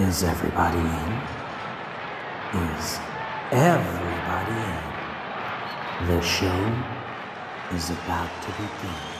Is everybody in? Is everybody in? The show is about to begin.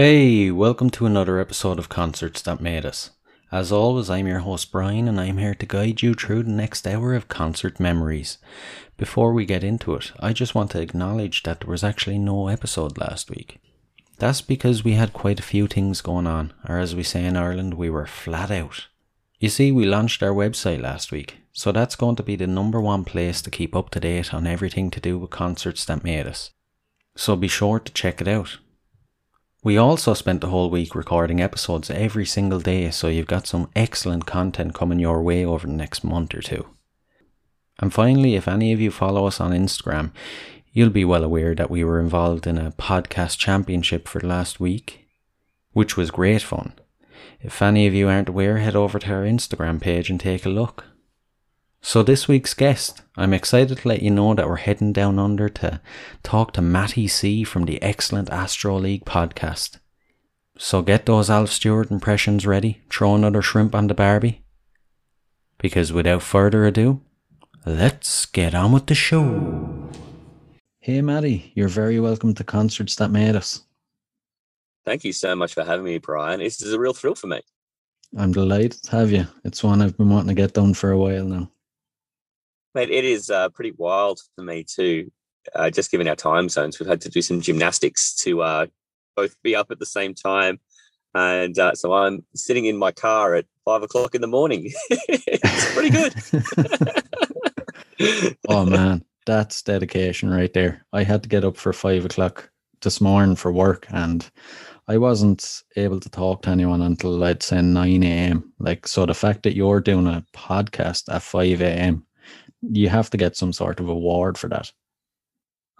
Hey, welcome to another episode of Concerts That Made Us. As always, I'm your host Brian and I'm here to guide you through the next hour of concert memories. Before we get into it, I just want to acknowledge that there was actually no episode last week. That's because we had quite a few things going on, or as we say in Ireland, we were flat out. You see, we launched our website last week, so that's going to be the number one place to keep up to date on everything to do with concerts that made us. So be sure to check it out. We also spent the whole week recording episodes every single day, so you've got some excellent content coming your way over the next month or two. And finally, if any of you follow us on Instagram, you'll be well aware that we were involved in a podcast championship for last week, which was great fun. If any of you aren't aware, head over to our Instagram page and take a look. So, this week's guest, I'm excited to let you know that we're heading down under to talk to Matty C from the excellent Astro League podcast. So, get those Alf Stewart impressions ready, throw another shrimp on the Barbie. Because without further ado, let's get on with the show. Hey, Matty, you're very welcome to Concerts That Made Us. Thank you so much for having me, Brian. This is a real thrill for me. I'm delighted to have you. It's one I've been wanting to get done for a while now. Mate, it is uh, pretty wild for me too. Uh, just given our time zones, we've had to do some gymnastics to uh, both be up at the same time. And uh, so I'm sitting in my car at five o'clock in the morning. it's pretty good. oh, man. That's dedication right there. I had to get up for five o'clock this morning for work and I wasn't able to talk to anyone until I'd say 9 a.m. Like, so the fact that you're doing a podcast at 5 a.m you have to get some sort of award for that.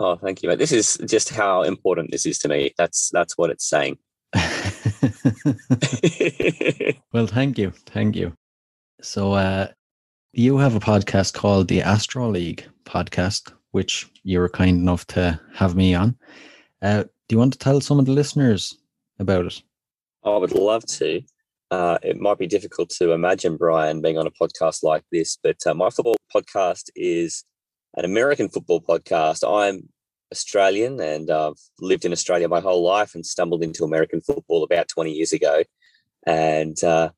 Oh, thank you. This is just how important this is to me. That's that's what it's saying. well, thank you, thank you. So, uh, you have a podcast called the Astro League podcast, which you were kind enough to have me on. Uh, do you want to tell some of the listeners about it? I would love to. Uh, it might be difficult to imagine Brian being on a podcast like this, but uh, my football podcast is an American football podcast. I'm Australian and I've lived in Australia my whole life and stumbled into American football about 20 years ago. And uh,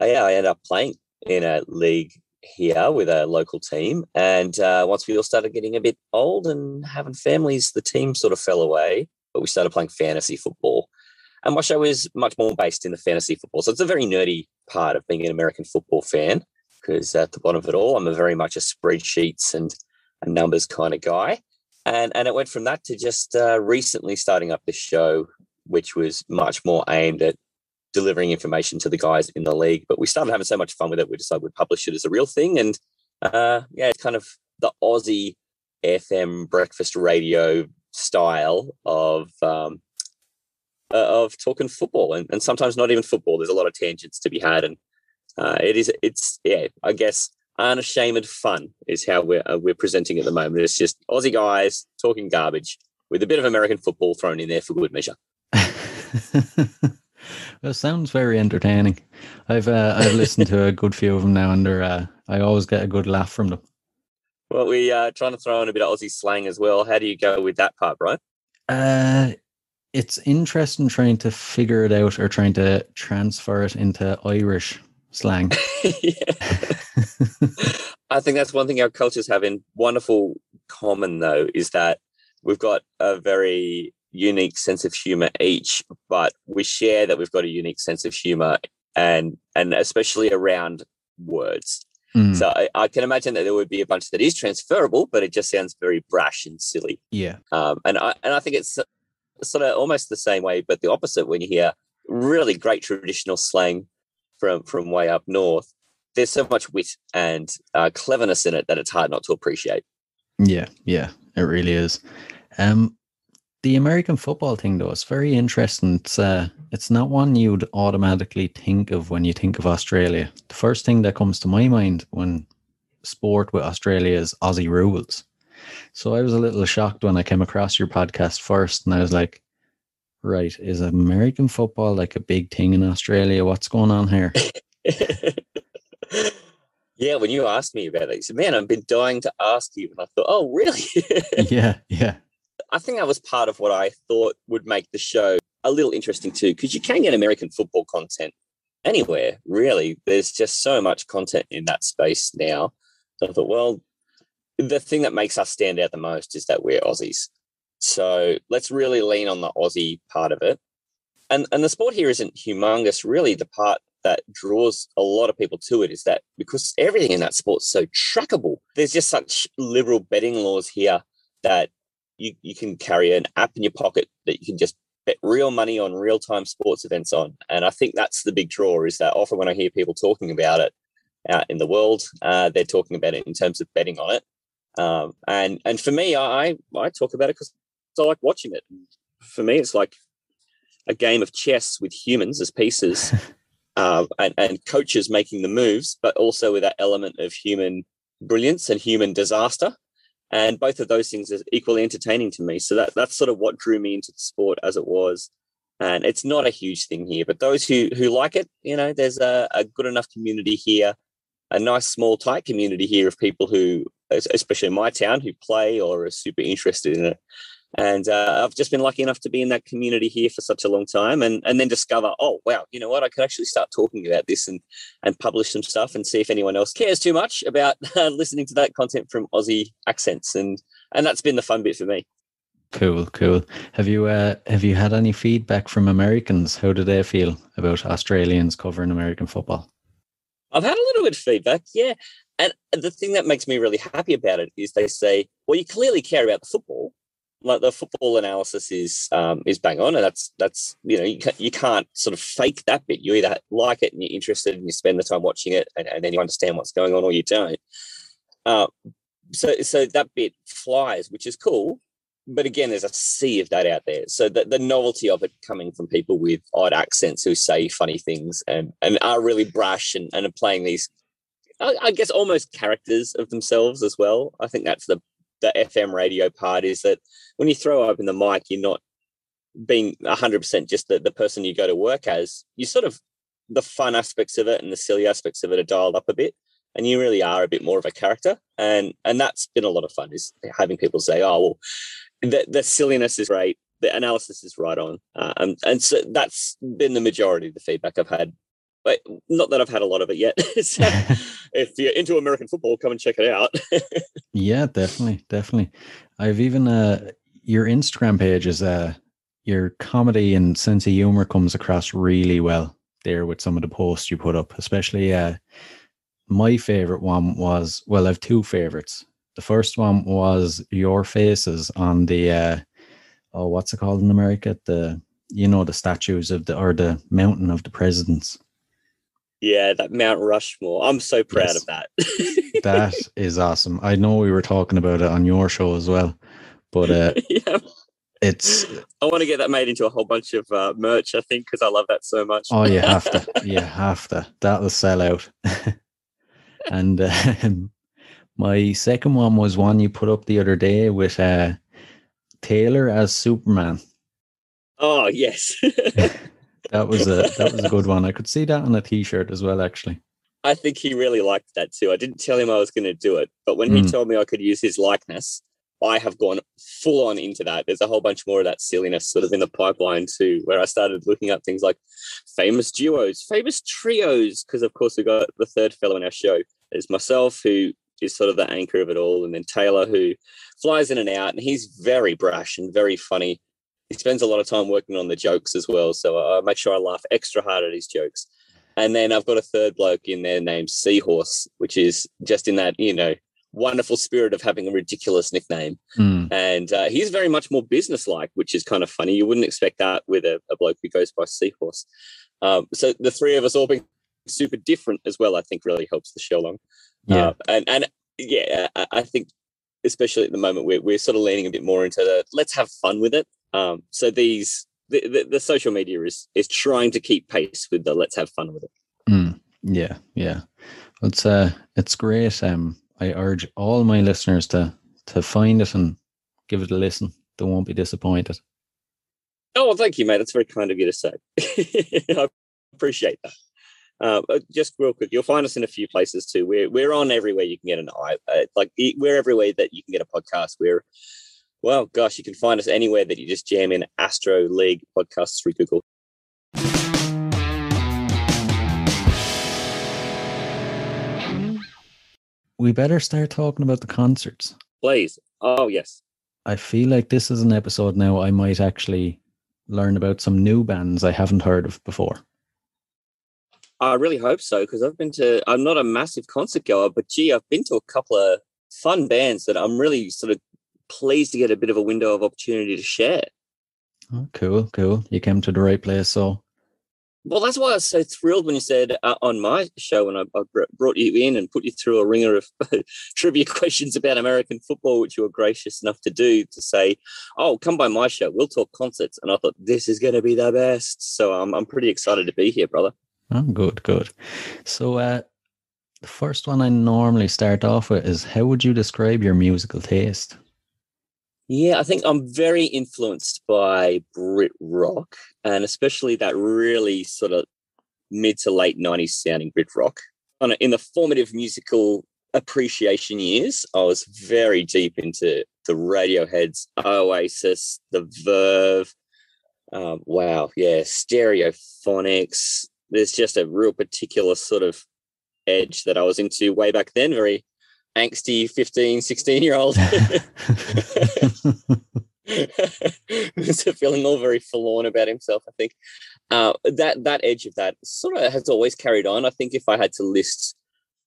yeah, I ended up playing in a league here with a local team. And uh, once we all started getting a bit old and having families, the team sort of fell away, but we started playing fantasy football. And my show is much more based in the fantasy football. So it's a very nerdy part of being an American football fan because at the bottom of it all, I'm a very much a spreadsheets and, numbers kind of guy. And, and it went from that to just uh, recently starting up this show, which was much more aimed at delivering information to the guys in the league. But we started having so much fun with it, we decided we'd publish it as a real thing. And uh, yeah, it's kind of the Aussie FM breakfast radio style of um, uh, of talking football and, and sometimes not even football. There's a lot of tangents to be had, and uh, it is it's yeah, I guess unashamed fun is how we're uh, we're presenting at the moment. It's just Aussie guys talking garbage with a bit of American football thrown in there for good measure. Well, sounds very entertaining. I've uh, I've listened to a good few of them now, and uh, I always get a good laugh from them. Well, we are uh, trying to throw in a bit of Aussie slang as well. How do you go with that part, Brian? Uh, it's interesting trying to figure it out or trying to transfer it into Irish slang. I think that's one thing our cultures have in wonderful common, though, is that we've got a very unique sense of humor each, but we share that we've got a unique sense of humor and and especially around words. Mm. So I, I, can imagine that there would be a bunch that is transferable, but it just sounds very brash and silly. Yeah. Um, and I and I think it's sort of almost the same way, but the opposite when you hear really great traditional slang from from way up north. There's so much wit and uh, cleverness in it that it's hard not to appreciate. Yeah, yeah, it really is. Um, the American football thing, though, is very interesting. It's uh, it's not one you'd automatically think of when you think of Australia. The first thing that comes to my mind when sport with Australia is Aussie rules. So I was a little shocked when I came across your podcast first, and I was like, "Right, is American football like a big thing in Australia? What's going on here?" yeah, when you asked me about it, you said, "Man, I've been dying to ask you," and I thought, "Oh, really?" yeah, yeah. I think that was part of what I thought would make the show a little interesting too, because you can get American football content anywhere, really. There's just so much content in that space now. So I thought, well, the thing that makes us stand out the most is that we're Aussies. So let's really lean on the Aussie part of it. And and the sport here isn't humongous. Really, the part that draws a lot of people to it is that because everything in that sport's so trackable, there's just such liberal betting laws here that you, you can carry an app in your pocket that you can just bet real money on real time sports events on. And I think that's the big draw is that often when I hear people talking about it out in the world, uh, they're talking about it in terms of betting on it. Um, and and for me, I I talk about it because I like watching it. For me, it's like a game of chess with humans as pieces, uh, and, and coaches making the moves, but also with that element of human brilliance and human disaster and both of those things are equally entertaining to me. So that that's sort of what drew me into the sport as it was. And it's not a huge thing here, but those who who like it, you know, there's a, a good enough community here, a nice small tight community here of people who, especially in my town, who play or are super interested in it. And uh, I've just been lucky enough to be in that community here for such a long time, and and then discover, oh wow, you know what, I could actually start talking about this and and publish some stuff and see if anyone else cares too much about uh, listening to that content from Aussie accents, and and that's been the fun bit for me. Cool, cool. Have you uh, have you had any feedback from Americans? How do they feel about Australians covering American football? I've had a little bit of feedback, yeah. And the thing that makes me really happy about it is they say, well, you clearly care about the football, like the football analysis is um, is bang on, and that's that's you know you can't, you can't sort of fake that bit. You either like it and you're interested and you spend the time watching it, and, and then you understand what's going on, or you don't. Uh, so so that bit flies, which is cool. But again, there's a sea of that out there. So the, the novelty of it coming from people with odd accents who say funny things and, and are really brash and, and are playing these I guess almost characters of themselves as well. I think that's the the FM radio part is that when you throw open the mic, you're not being 100% just the, the person you go to work as. You sort of, the fun aspects of it and the silly aspects of it are dialed up a bit. And you really are a bit more of a character. And and that's been a lot of fun is having people say, oh, well, the, the silliness is great. The analysis is right on. Uh, and, and so that's been the majority of the feedback I've had but not that I've had a lot of it yet. so if you're into American football, come and check it out. yeah, definitely, definitely. I've even uh, your Instagram page is uh, your comedy and sense of humor comes across really well there with some of the posts you put up. Especially, uh, my favorite one was well, I've two favorites. The first one was your faces on the uh, oh, what's it called in America? The you know the statues of the or the mountain of the presidents. Yeah, that Mount Rushmore. I'm so proud yes. of that. that is awesome. I know we were talking about it on your show as well, but uh, yeah. it's. I want to get that made into a whole bunch of uh, merch. I think because I love that so much. Oh, you have to. You have to. That'll sell out. and uh, my second one was one you put up the other day with uh, Taylor as Superman. Oh yes. That was a that was a good one. I could see that on a t-shirt as well, actually. I think he really liked that too. I didn't tell him I was going to do it, but when mm. he told me I could use his likeness, I have gone full on into that. There's a whole bunch more of that silliness sort of in the pipeline too, where I started looking up things like famous duos, famous trios, because of course we got the third fellow in our show. There's myself, who is sort of the anchor of it all, and then Taylor, who flies in and out, and he's very brash and very funny he spends a lot of time working on the jokes as well. So I make sure I laugh extra hard at his jokes. And then I've got a third bloke in there named Seahorse, which is just in that, you know, wonderful spirit of having a ridiculous nickname. Mm. And uh, he's very much more businesslike, which is kind of funny. You wouldn't expect that with a, a bloke who goes by Seahorse. Um, so the three of us all being super different as well, I think really helps the show along. Yeah. Uh, and, and yeah, I, I think especially at the moment we're, we're sort of leaning a bit more into the let's have fun with it. Um, so these the, the, the social media is is trying to keep pace with the let's have fun with it. Mm. Yeah, yeah. It's uh it's great. Um I urge all my listeners to to find it and give it a listen. They won't be disappointed. Oh, well, thank you, mate. That's very kind of you to say. I appreciate that. Uh, just real quick, you'll find us in a few places too. We're we're on everywhere you can get an i uh, like we're everywhere that you can get a podcast. We're well, gosh, you can find us anywhere that you just jam in Astro League podcasts through Google. We better start talking about the concerts. Please. Oh yes. I feel like this is an episode now I might actually learn about some new bands I haven't heard of before. I really hope so because I've been to. I'm not a massive concert goer, but gee, I've been to a couple of fun bands that I'm really sort of pleased to get a bit of a window of opportunity to share. Oh, cool, cool. You came to the right place. So, Well, that's why I was so thrilled when you said uh, on my show when I, I brought you in and put you through a ringer of trivia questions about American football, which you were gracious enough to do, to say, "Oh, come by my show. We'll talk concerts." And I thought this is going to be the best. So I'm I'm pretty excited to be here, brother. oh, good, good. So, uh, the first one I normally start off with is how would you describe your musical taste? Yeah, I think I'm very influenced by Brit rock and especially that really sort of mid to late 90s sounding Brit rock. In the formative musical appreciation years, I was very deep into the Radioheads, Oasis, The Verve. Um, wow, yeah, Stereophonics. There's just a real particular sort of edge that I was into way back then, very angsty 15, 16 year old. so feeling all very forlorn about himself, I think. Uh, that that edge of that sort of has always carried on. I think if I had to list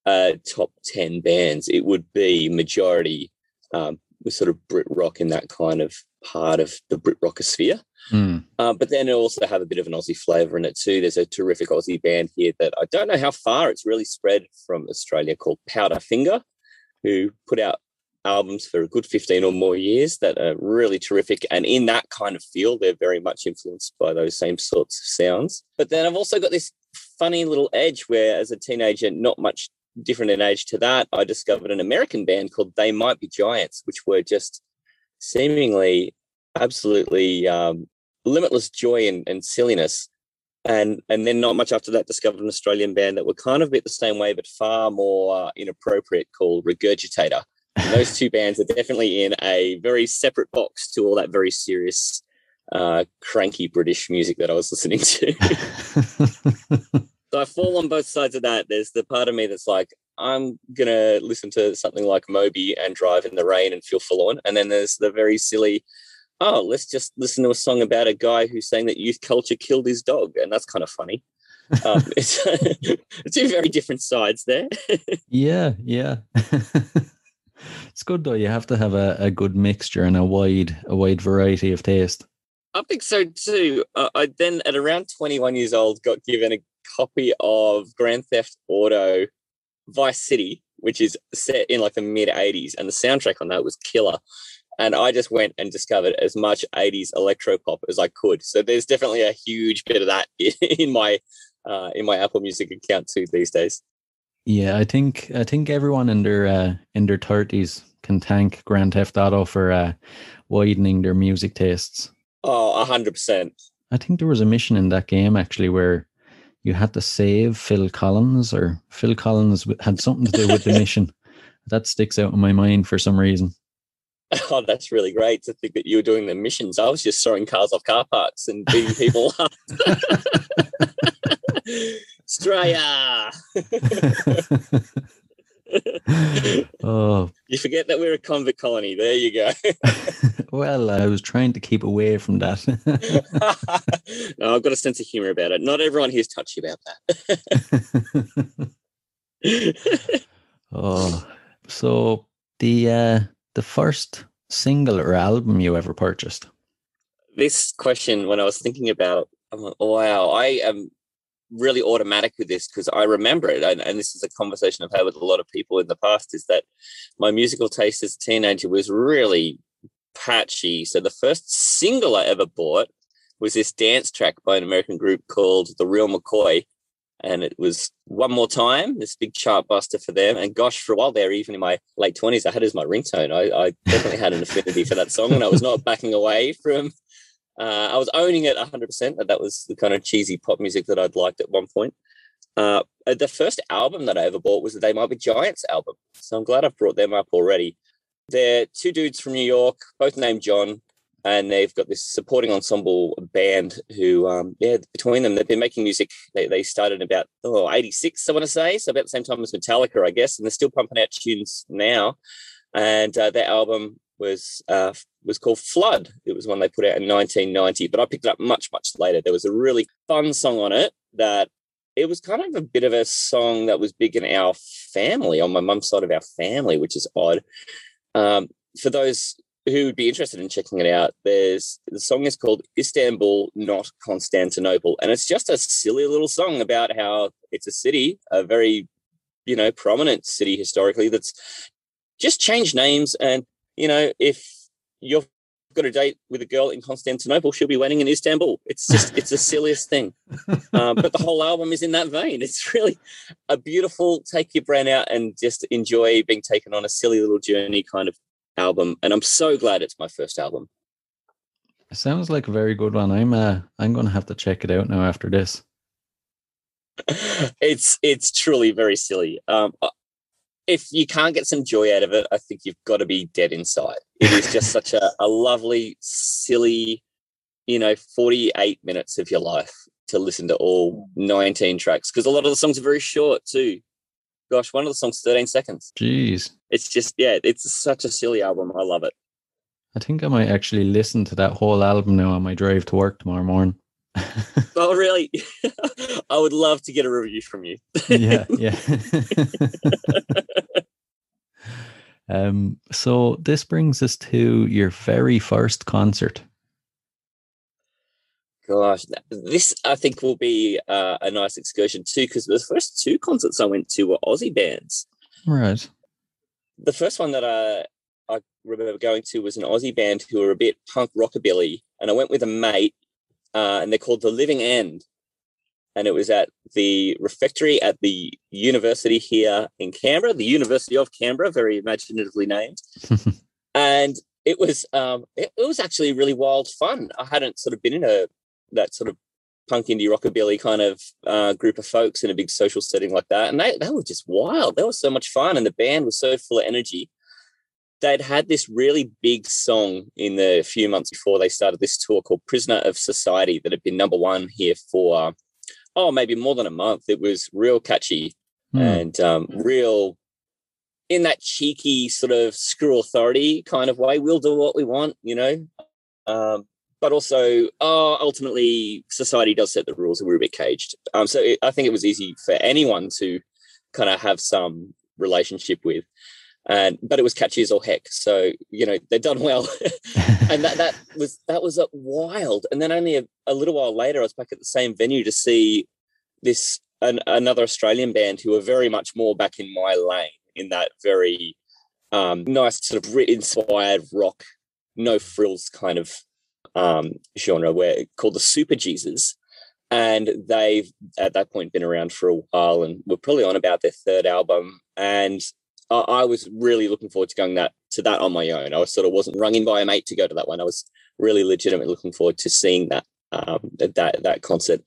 uh, top 10 bands, it would be majority um, with sort of Brit rock in that kind of part of the Brit rockosphere. Mm, Uh, but then it also have a bit of an Aussie flavour in it too. There's a terrific Aussie band here that I don't know how far it's really spread from Australia called Powderfinger, who put out albums for a good 15 or more years that are really terrific. And in that kind of feel, they're very much influenced by those same sorts of sounds. But then I've also got this funny little edge where, as a teenager, not much different in age to that, I discovered an American band called They Might Be Giants, which were just seemingly absolutely um, limitless joy and, and silliness. And and then not much after that, discovered an Australian band that were kind of a bit the same way, but far more uh, inappropriate, called Regurgitator. And those two bands are definitely in a very separate box to all that very serious, uh, cranky British music that I was listening to. so I fall on both sides of that. There's the part of me that's like, I'm gonna listen to something like Moby and drive in the rain and feel forlorn. And then there's the very silly, oh, let's just listen to a song about a guy who's saying that youth culture killed his dog, and that's kind of funny. Um, it's two very different sides there. yeah, yeah. it's good though. You have to have a, a good mixture and a wide a wide variety of taste. I think so too. Uh, I then, at around 21 years old, got given a copy of Grand Theft Auto Vice City, which is set in like the mid 80s, and the soundtrack on that was killer. And I just went and discovered as much 80s electro pop as I could. So there's definitely a huge bit of that in my uh, in my Apple Music account too these days. Yeah, I think I think everyone in their uh, in their thirties can thank Grand Theft Auto for uh, widening their music tastes. Oh, 100%. I think there was a mission in that game actually where you had to save Phil Collins, or Phil Collins had something to do with the mission. That sticks out in my mind for some reason. Oh, that's really great to think that you were doing the missions. I was just throwing cars off car parks and beating people up. Australia. oh, You forget that we're a convict colony. There you go. well, I was trying to keep away from that. no, I've got a sense of humor about it. Not everyone here's touchy about that. oh, so the uh, the first single or album you ever purchased? this question, when I was thinking about, I'm like, oh, wow, I am really automatic with this because I remember it. And, and, this is a conversation I've had with a lot of people in the past is that my musical taste as a teenager was really patchy. So the first single I ever bought was this dance track by an American group called The Real McCoy. And it was one more time, this big chart buster for them. And gosh, for a while there, even in my late 20s, I had as my ringtone. I, I definitely had an affinity for that song and I was not backing away from uh, I was owning it 100%. That that was the kind of cheesy pop music that I'd liked at one point. Uh, uh, the first album that I ever bought was the They Might Be Giants album. So I'm glad I've brought them up already. They're two dudes from New York, both named John, and they've got this supporting ensemble band who, um, yeah, between them, they've been making music. They, they started about, oh, 86, I want to say. So about the same time as Metallica, I guess. And they're still pumping out tunes now. And uh, their album was uh, was called Flood. It was one they put out in 1990, but I picked it up much much later. There was a really fun song on it that it was kind of a bit of a song that was big in our family on my mum's side of our family, which is odd. Um, for those who would be interested in checking it out, there's the song is called Istanbul, not Constantinople, and it's just a silly little song about how it's a city, a very you know prominent city historically that's just changed names and you know, if you've got a date with a girl in Constantinople, she'll be waiting in Istanbul. It's just, it's the silliest thing. Um, but the whole album is in that vein. It's really a beautiful take your brain out and just enjoy being taken on a silly little journey kind of album. And I'm so glad it's my first album. It sounds like a very good one. I'm uh, I'm going to have to check it out now after this. it's it's truly very silly. Um, if you can't get some joy out of it, I think you've got to be dead inside. It is just such a, a lovely, silly, you know, 48 minutes of your life to listen to all 19 tracks because a lot of the songs are very short too. Gosh, one of the songs 13 seconds. Jeez. It's just, yeah, it's such a silly album. I love it. I think I might actually listen to that whole album now on my drive to work tomorrow morning. oh, really? I would love to get a review from you. yeah, yeah. um, so this brings us to your very first concert. Gosh, this I think will be uh, a nice excursion too, because the first two concerts I went to were Aussie bands. Right. The first one that I I remember going to was an Aussie band who were a bit punk rockabilly, and I went with a mate uh, and they're called The Living End. And it was at the refectory at the university here in Canberra, the University of Canberra, very imaginatively named. and it was um, it, it, was actually really wild fun. I hadn't sort of been in a that sort of punk indie rockabilly kind of uh, group of folks in a big social setting like that, and they they were just wild. They were so much fun, and the band was so full of energy they'd had this really big song in the few months before they started this tour called Prisoner of Society that had been number one here for, oh, maybe more than a month. It was real catchy mm. and um, real in that cheeky sort of screw authority kind of way. We'll do what we want, you know. Um, but also, oh, ultimately, society does set the rules, and we're a bit caged. Um, so it, I think it was easy for anyone to kind of have some relationship with and but it was catchy as all heck. So you know they've done well, and that that was that was a wild. And then only a, a, little while later, I was back at the same venue to see this an, another Australian band who were very much more back in my lane in that very um, nice sort of inspired rock, no frills kind of um, genre, where called the Superjesus, And they've at that point been around for a while and were probably on about their third album. And I was really looking forward to going that to that on my own. I was sort of wasn't rung in by a mate to go to that one. I was really legitimately looking forward to seeing that um, that that concert.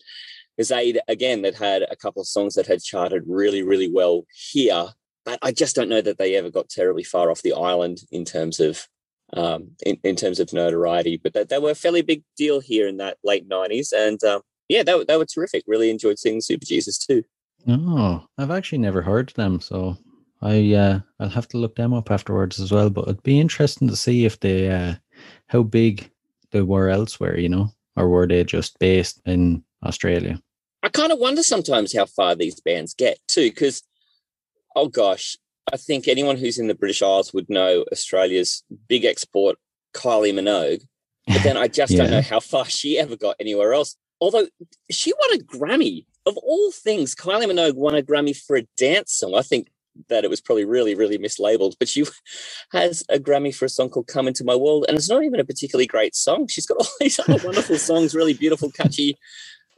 Because they again, they'd had a couple of songs that had charted really, really well here, but I just don't know that they ever got terribly far off the island in terms of um, in, in terms of notoriety. But they, they, were a fairly big deal here in that late nineties, and um, yeah, they, they were terrific. Really enjoyed seeing Superjesus too. Oh, I've actually never heard them, so I uh, I'll have to look them up afterwards as well. But it'd be interesting to see if they uh, how big they were elsewhere, you know, or were they just based in Australia? I kind of wonder sometimes how far these bands get too, because oh gosh, I think anyone who's in the British Isles would know Australia's big export, Kylie Minogue. But then I just yeah. don't know how far she ever got anywhere else. Although she won a Grammy of all things, Kylie Minogue won a Grammy for a dance song. I think that it was probably really, really mislabeled, but she has a Grammy for a song called Come Into My World. And it's not even a particularly great song. She's got all these other wonderful songs, really beautiful, catchy.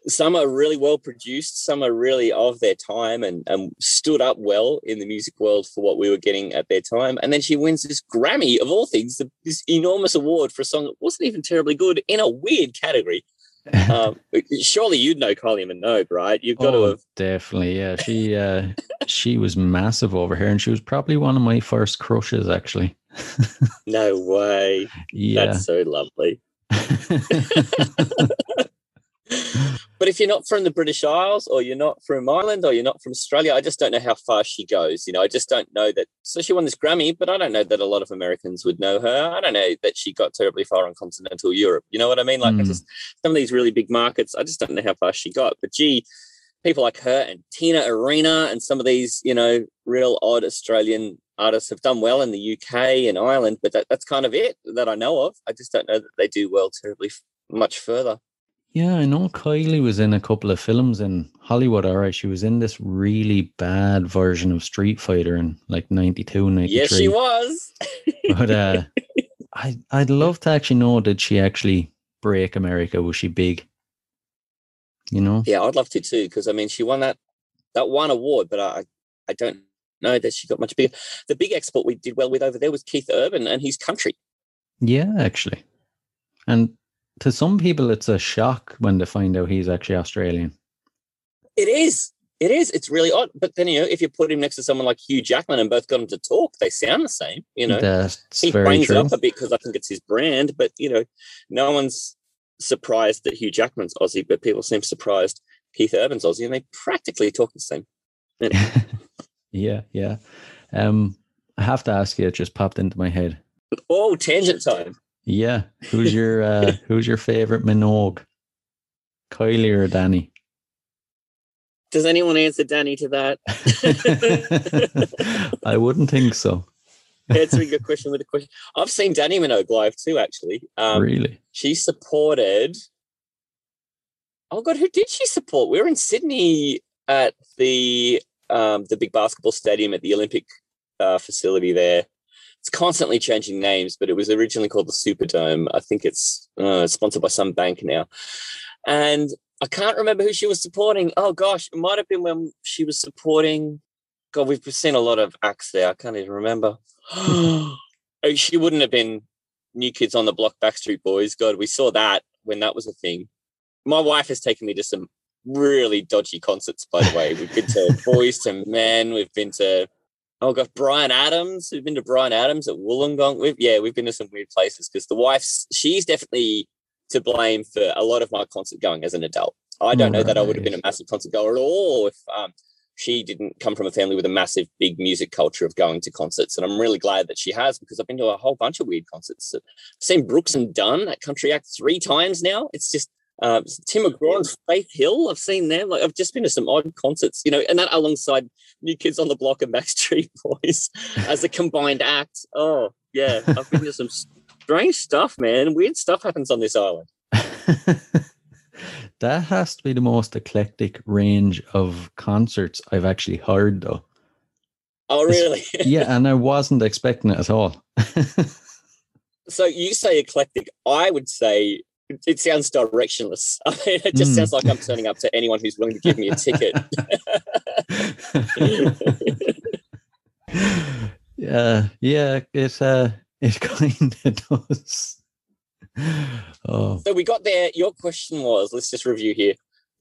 Some are really well produced, some are really of their time and, and stood up well in the music world for what we were getting at their time. And then she wins this Grammy of all things, this enormous award for a song that wasn't even terribly good in a weird category um, surely you'd know Kylie Minogue, right? You've got oh, to have definitely. Yeah, she uh, she was massive over here, and she was probably one of my first crushes, actually. no way. Yeah, that's so lovely. but if you're not from the British Isles or you're not from Ireland or you're not from Australia, I just don't know how far she goes. You know, I just don't know that. So she won this Grammy, but I don't know that a lot of Americans would know her. I don't know that she got terribly far on continental Europe. You know what I mean? Like, mm. just some of these really big markets, I just don't know how far she got. But gee, people like her and Tina Arena and some of these, you know, real odd Australian artists have done well in the UK and Ireland, but that, that's kind of it that I know of. I just don't know that they do well terribly much further. Yeah, I know Kylie was in a couple of films in Hollywood. All right, she was in this really bad version of Street Fighter in like 92, 93. Yes, she was. but uh, I, I'd love to actually know did she actually break America? Was she big? You know? Yeah, I'd love to too, because I mean, she won that that one award, but I I don't know that she got much bigger. The big export we did well with over there was Keith Urban and his country. Yeah, actually. And to some people, it's a shock when they find out he's actually Australian. It is. It is. It's really odd. But then, you know, if you put him next to someone like Hugh Jackman and both got him to talk, they sound the same. You know, That's he brings it up a bit because I think it's his brand. But, you know, no one's surprised that Hugh Jackman's Aussie, but people seem surprised Keith Urban's Aussie and they practically talk the same. yeah, yeah. Um, I have to ask you, it just popped into my head. Oh, tangent time. Yeah. Who's your uh who's your favorite Minogue? Kylie or Dannii? Does anyone answer Dannii to that? I wouldn't think so. Answering a question with a question. I've seen Dannii Minogue live too, actually. Um, really? She supported. Oh God, who did she support? We were in Sydney at the um, the big basketball stadium at the Olympic uh, facility there it's constantly changing names, but it was originally called the Superdome. I think it's uh, sponsored by some bank now. And I can't remember who she was supporting. Oh gosh, it might have been when she was supporting. God, we've seen a lot of acts there. I can't even remember. She wouldn't have been New Kids on the Block, Backstreet Boys. God, we saw that when that was a thing. My wife has taken me to some really dodgy concerts, by the way. We've been to Boyz II Men, we've been to Oh, got Bryan Adams. We've been to Bryan Adams at Wollongong. We've, yeah, we've been to some weird places because the wife's she's definitely to blame for a lot of my concert going as an adult. I don't know that I would have been a massive concert goer at all if um, she didn't come from a family with a massive, big music culture of going to concerts. And I'm really glad that she has because I've been to a whole bunch of weird concerts. I've seen Brooks and Dunn at Country Act three times now. It's just uh, Tim McGraw and Faith Hill. I've seen them. Like I've just been to some odd concerts, you know, and that alongside New Kids on the Block and Backstreet Boys as a combined act. Oh yeah, I've been to some strange stuff, man. Weird stuff happens on this island. that has to be the most eclectic range of concerts I've actually heard, though. Oh really? yeah, and I wasn't expecting it at all. so you say eclectic. I would say it sounds directionless. I mean, it just mm. sounds like I'm turning up to anyone who's willing to give me a ticket. yeah, yeah, it uh, it kind of does. Oh. So we got there. Your question was, let's just review here.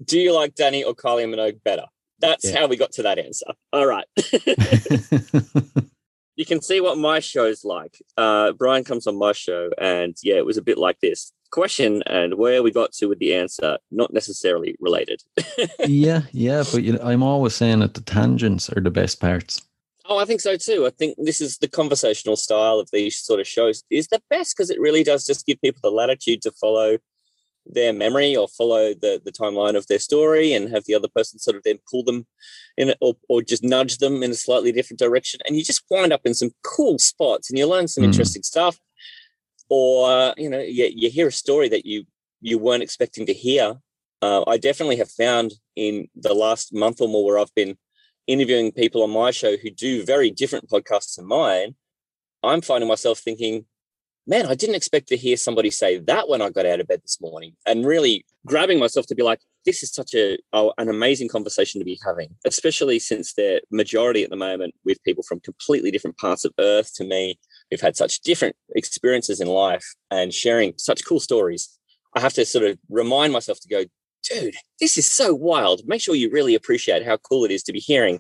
Do you like Dannii or Kylie Minogue better? That's yeah. how we got to that answer. All right. you can see what my show's like. Uh, Brian comes on my show, and yeah, it was a bit like this question and where we got to with the answer not necessarily related yeah yeah but you know, i'm always saying that the tangents are the best parts Oh, I think so too. I think this is the conversational style of these sort of shows is the best because it really does just give people the latitude to follow their memory or follow the, the timeline of their story and have the other person sort of then pull them in or, or just nudge them in a slightly different direction. And you just wind up in some cool spots and you learn some mm. interesting stuff. Or, you know, you, you hear a story that you you weren't expecting to hear. Uh, I definitely have found in the last month or more where I've been interviewing people on my show who do very different podcasts than mine, I'm finding myself thinking, man, I didn't expect to hear somebody say that when I got out of bed this morning, and really grabbing myself to be like, this is such a oh, an amazing conversation to be having, especially since the majority at the moment with people from completely different parts of Earth to me, who've had such different experiences in life and sharing such cool stories. I have to sort of remind myself to go, dude, this is so wild. Make sure you really appreciate how cool it is to be hearing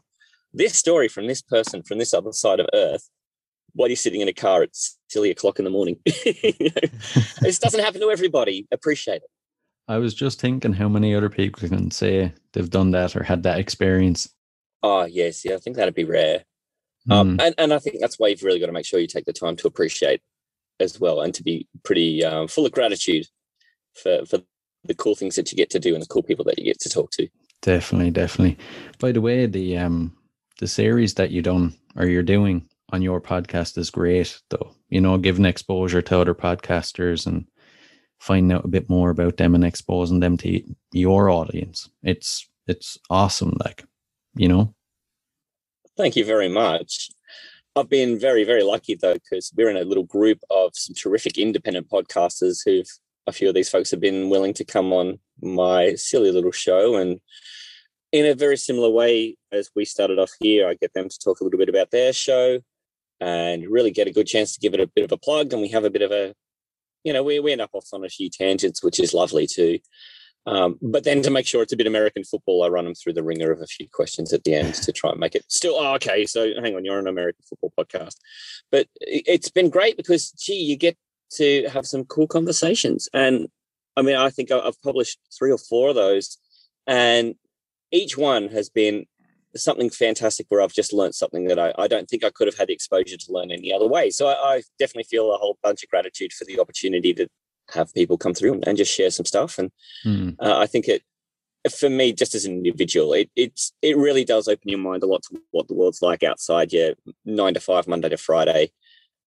this story from this person from this other side of Earth while you're sitting in a car at silly o'clock in the morning. you know, this doesn't happen to everybody. Appreciate it. I was just thinking how many other people can say they've done that or had that experience. Oh, yes. Yeah, I think that'd be rare. Mm. Um, hmm. and, and I think that's why you've really got to make sure you take the time to appreciate as well and to be pretty um, full of gratitude for, for the cool things that you get to do and the cool people that you get to talk to. Definitely, definitely. By the way, the um the series that you done or you're doing on your podcast is great though. You know, giving exposure to other podcasters and finding out a bit more about them and exposing them to your audience. It's it's awesome, like, you know. Thank you very much. I've been very, very lucky though, because we're in a little group of some terrific independent podcasters who've a few of these folks have been willing to come on my silly little show and in a very similar way as we started off here i get them to talk a little bit about their show and really get a good chance to give it a bit of a plug and we have a bit of a you know we, we end up off on a few tangents which is lovely too um, but then to make sure it's a bit American football, I run them through the ringer of a few questions at the end to try and make it still oh, okay. So hang on, you're an American football podcast, but it's been great because gee, you get to have some cool conversations. And I mean, I think I've published three or four of those, and each one has been something fantastic where I've just learned something that I, I don't think I could have had the exposure to learn any other way. So I, I definitely feel a whole bunch of gratitude for the opportunity to have people come through and, and just share some stuff. And mm. uh, I think it, for me, just as an individual, it it's it really does open your mind a lot to what the world's like outside your nine to five, Monday to Friday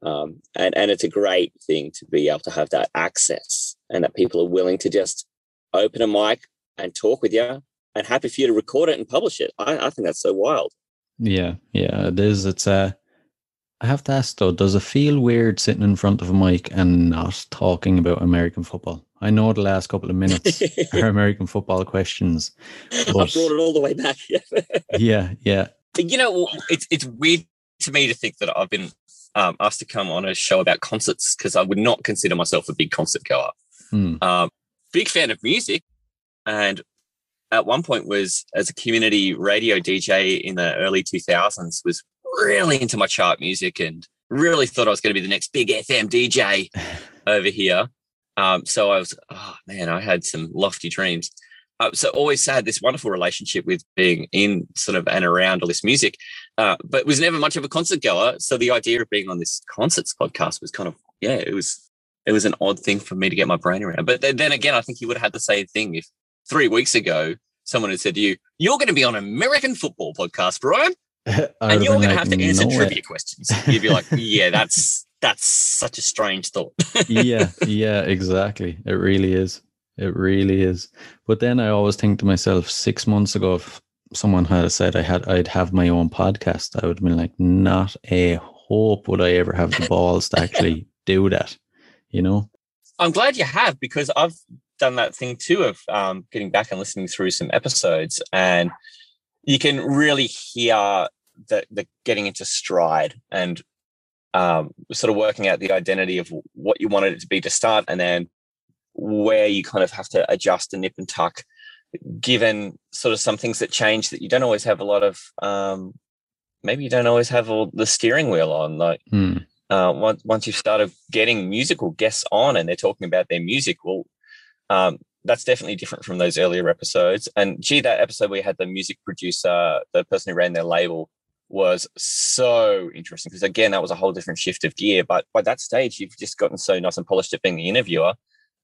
um, and, and it's a great thing to be able to have that access and that people are willing to just open a mic and talk with you and happy for you to record it and publish it. I, I think that's so wild. Yeah, yeah, it is. It's uh I have to ask though, does it feel weird sitting in front of a mic and not talking about American football? I know the last couple of minutes are American football questions. But... I brought it all the way back. yeah, yeah. You know, it's it's weird to me to think that I've been um, asked to come on a show about concerts because I would not consider myself a big concert goer. Hmm. Um, big fan of music, and at one point was as a community radio DJ in the early 2000s was really into my chart music and really thought I was going to be the next big FM DJ over here. Um, so I was, oh man, I had some lofty dreams. Uh, so always had this wonderful relationship with being in sort of and around all this music, uh, but was never much of a concert goer. So the idea of being on this concerts podcast was kind of yeah, it was it was an odd thing for me to get my brain around. But then, then again, I think you would have had the same thing if three weeks ago someone had said to you, "You're going to be on American football podcast, Brian." and you're going to have to answer trivia questions. You'd be like, "Yeah, that's that's such a strange thought." yeah, yeah, exactly. It really is. It really is. But then I always think to myself, six months ago, if someone had said I had I'd have my own podcast, I would have been like, not a hope would I ever have the balls to actually do that. You know? I'm glad you have because I've done that thing too of um, getting back and listening through some episodes, and you can really hear the, the getting into stride and um, sort of working out the identity of what you wanted it to be to start, and then where you kind of have to adjust and nip and tuck given sort of some things that change that you don't always have a lot of um, maybe you don't always have all the steering wheel on like mm. uh, once, once you've started getting musical guests on and they're talking about their music well um, that's definitely different from those earlier episodes. And gee that episode we had the music producer the person who ran their label was so interesting because again that was a whole different shift of gear. But by that stage you've just gotten so nice and polished at being the interviewer.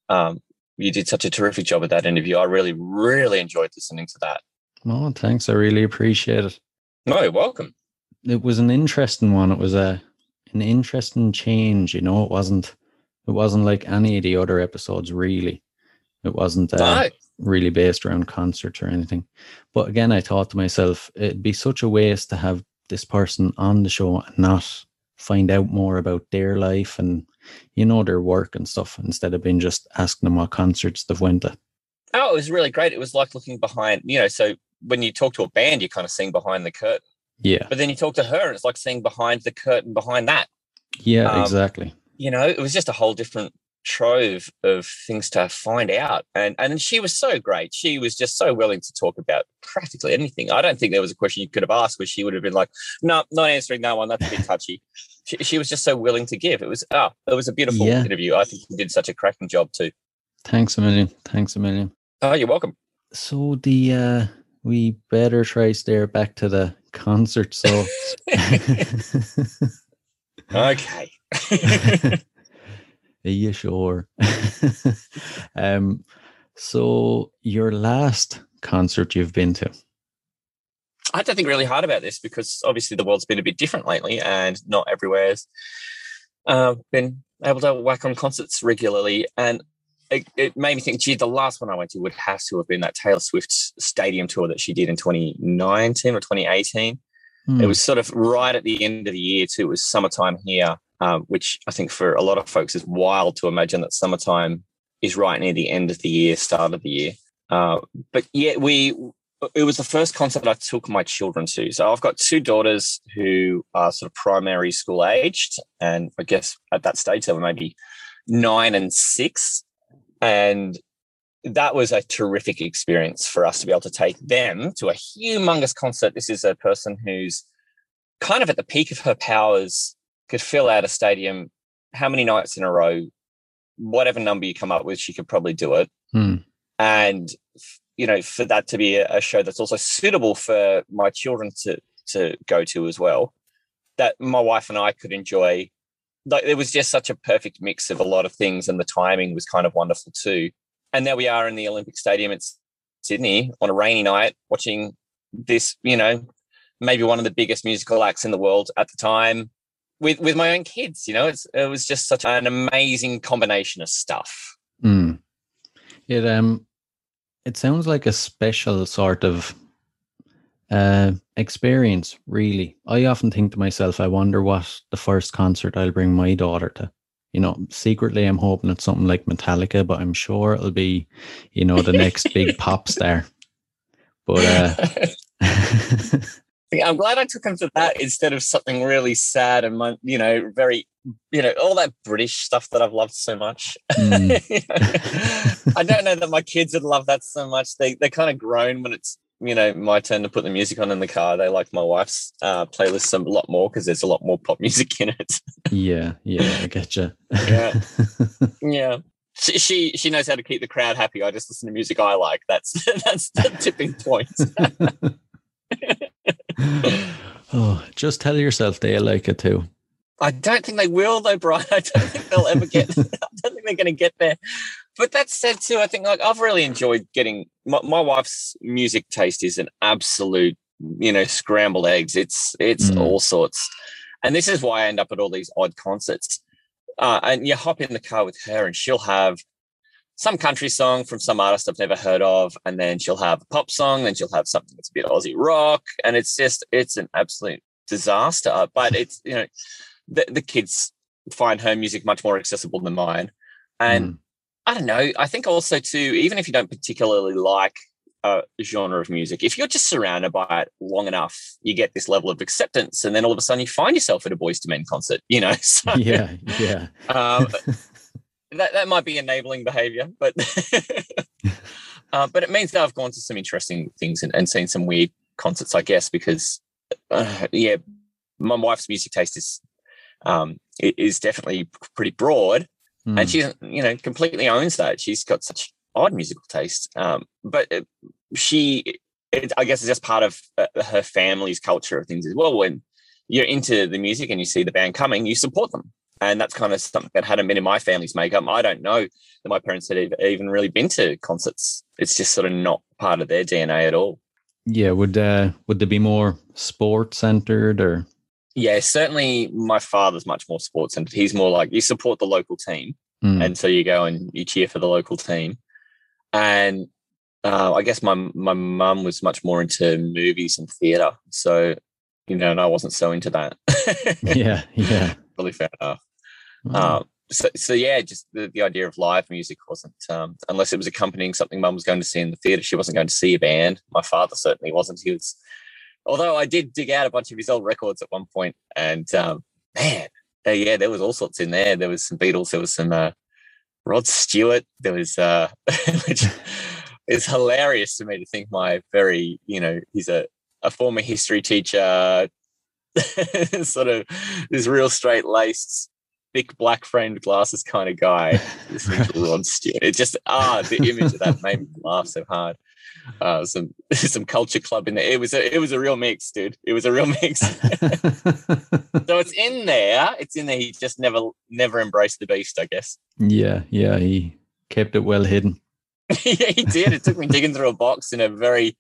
Um, you did such a terrific job at that interview. I really really enjoyed listening to that. Oh thanks. I really appreciate it. No you're welcome. It was an interesting one. It was a an interesting change you know it wasn't it wasn't like any of the other episodes really it wasn't uh, no. really based around concerts or anything but again i thought to myself it'd be such a waste to have this person on the show and not find out more about their life and you know their work and stuff instead of being just asking them what concerts they've went to. Oh, it was really great. It was like looking behind, you know, so when you talk to a band, you're kind of seeing behind the curtain. Yeah. But then you talk to her and it's like seeing behind the curtain behind that. Yeah, um, exactly. You know, it was just a whole different trove of things to find out. And and she was so great. She was just so willing to talk about practically anything. I don't think there was a question you could have asked where she would have been like, no, not answering that one. That's a bit touchy. she, she, was just so willing to give. It was oh, it was a beautiful yeah. interview. I think you did such a cracking job too. Thanks a million. Thanks a million. Oh, you're welcome. So the uh we better try stare back to the concert. So okay. Are you sure? um, so your last concert you've been to? I had to think really hard about this because obviously the world's been a bit different lately, and not everywhere's uh, been able to whack on concerts regularly. And it, it, made me think, gee, the last one I went to would have to have been that Taylor Swift stadium tour that she did in 2019 or 2018. Hmm. It was sort of right at the end of the year too. It was summertime here, um, which I think for a lot of folks is wild to imagine that summertime is right near the end of the year, start of the year. Uh, but yet we it was the first concert I took my children to. So I've got two daughters who are sort of primary school aged, and I guess at that stage they were maybe nine and six, and that was a terrific experience for us to be able to take them to a humongous concert. This is a person who's kind of at the peak of her powers could fill out a stadium how many nights in a row, whatever number you come up with, she could probably do it. Hmm. And you know, for that to be a, show that's also suitable for my children to to go to as well, that my wife and I could enjoy. Like there was just such a perfect mix of a lot of things, and the timing was kind of wonderful too. And there we are in the Olympic Stadium in Sydney on a rainy night, watching this, you know, maybe one of the biggest musical acts in the world at the time with with my own kids. You know, it's it was just such an amazing combination of stuff. Mm. It um, it sounds like a special sort of uh experience. Really, I often think to myself, I wonder what the first concert I'll bring my daughter to. You know, secretly, I'm hoping it's something like Metallica, but I'm sure it'll be, you know, the next big pop star. But uh, I'm glad I took him to that instead of something really sad and you know very you know all that British stuff that I've loved so much. Mm. I don't know that my kids would love that so much. They they kind of groan when it's you know my turn to put the music on in the car. They like my wife's uh, playlist a lot more because there's a lot more pop music in it. yeah, yeah, I get you. yeah, yeah. She, she she knows how to keep the crowd happy. I just listen to music I like. That's that's the tipping point. oh, just tell yourself they like it too. I don't think they will, though, Brian. I don't think they'll ever get. I don't think they're going to get there. But that said, too, I think like I've really enjoyed getting my, my wife's music taste is an absolute, you know, scrambled eggs. It's it's mm. all sorts, and this is why I end up at all these odd concerts. Uh, and you hop in the car with her, and she'll have some country song from some artist I've never heard of, and then she'll have a pop song, then she'll have something that's a bit Aussie rock, and it's just it's an absolute disaster. But it's you know the, the kids find her music much more accessible than mine, and mm. I don't know. I think also too, even if you don't particularly like a genre of music, if you're just surrounded by it long enough, you get this level of acceptance, and then all of a sudden you find yourself at a Boyz II Men concert. You know, so, yeah, yeah. um, that that might be enabling behavior, but uh, but it means that I've gone to some interesting things and, and seen some weird concerts, I guess, because uh, yeah, my wife's music taste is um, is definitely pretty broad, mm. and hmm. she you know completely owns that. She's got such odd musical taste, um, but uh, she it, I guess it's just part of uh, her family's culture of things as well. When you're into the music and you see the band coming, you support them. And that's kind of something that hadn't been in my family's makeup. I don't know that my parents had even really been to concerts. It's just sort of not part of their DNA at all. Yeah, would uh, would there be more sports centered or? Yeah, certainly. My father's much more sports centered. He's more like you support the local team, mm. and so you go and you cheer for the local team. And uh, I guess my my mum was much more into movies and theatre, so you know, and I wasn't so into that. yeah, yeah, really fair enough. Um, so, so yeah, just the, the idea of live music wasn't um, unless it was accompanying something mum was going to see in the theatre. She wasn't going to see a band. My father certainly wasn't. He was, although I did dig out a bunch of his old records at one point, and um, man, uh, yeah, there was all sorts in there. There was some Beatles. There was some uh, Rod Stewart. There was uh, which is hilarious to me to think my very, you know, he's a, a former history teacher, sort of this real straight laced, thick black framed glasses kind of guy. This Rod Stewart. It just ah, the image of that made me laugh so hard. Uh, some some culture club in there. It was a it was a real mix, dude. It was a real mix. so it's in there. It's in there. He just never never embraced the beast, I guess. Yeah, yeah. He kept it well hidden. yeah, he did. It took me digging through a box in a very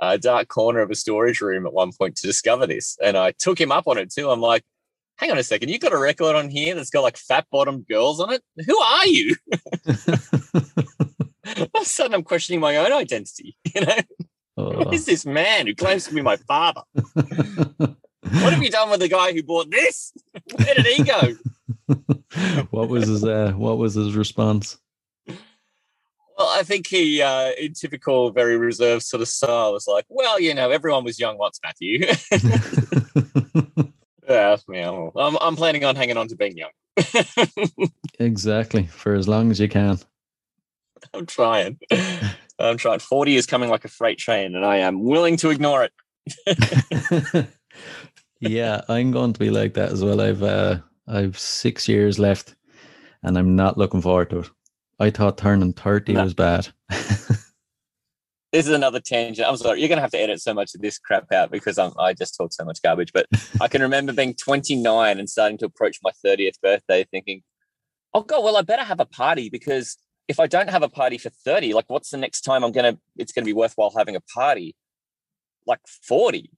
uh, dark corner of a storage room at one point to discover this. And I took him up on it too. I'm like, hang on a second, you've got a record on here that's got like fat bottom girls on it? Who are you? All of a sudden, I'm questioning my own identity. You know, oh. who is this man who claims to be my father? what have you done with the guy who bought this? Where did he go? what was his uh, What was his response? Well, I think he, uh, in typical, very reserved sort of style, was like, "Well, you know, everyone was young once, Matthew." yeah, yeah. I'm, I'm planning on hanging on to being young. exactly, for as long as you can. I'm trying. I'm trying. Forty is coming like a freight train, and I am willing to ignore it. yeah, I'm going to be like that as well. I've uh, I've six years left, and I'm not looking forward to it. I thought turning 30 no. was bad. this is another tangent. I'm sorry. You're going to have to edit so much of this crap out because I'm, I just talk so much garbage. But I can remember being 29 and starting to approach my 30th birthday thinking, oh, God, well, I better have a party because if I don't have a party for 30, like what's the next time I'm going to, it's going to be worthwhile having a party? Like 40.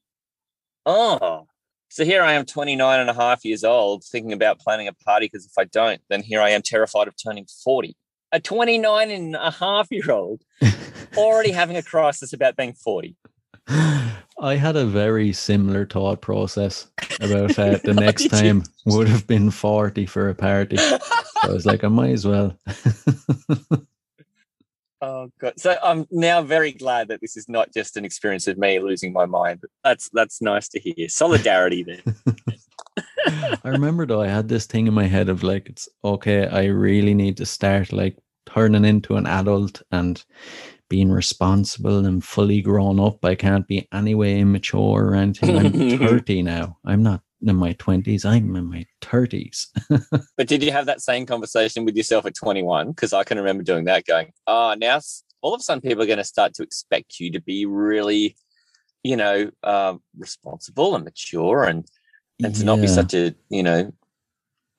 Oh, so here I am 29 and a half years old thinking about planning a party because if I don't, then here I am terrified of turning 40 a 29 and a half year old already having a crisis about being 40. I had a very similar thought process about uh, the next time would have been 40 for a party. So I was like, I might as well. oh god. So I'm now very glad that this is not just an experience of me losing my mind. That's that's nice to hear. Solidarity there. I remember though, I had this thing in my head of like, it's okay, I really need to start like turning into an adult and being responsible and fully grown up. I can't be anyway immature or anything. I'm 30 now. I'm not in my 20s. I'm in my 30s. but did you have that same conversation with yourself at 21? Because I can remember doing that going, oh, now all of a sudden people are going to start to expect you to be really, you know, uh, responsible and mature and and to yeah. not be such a you know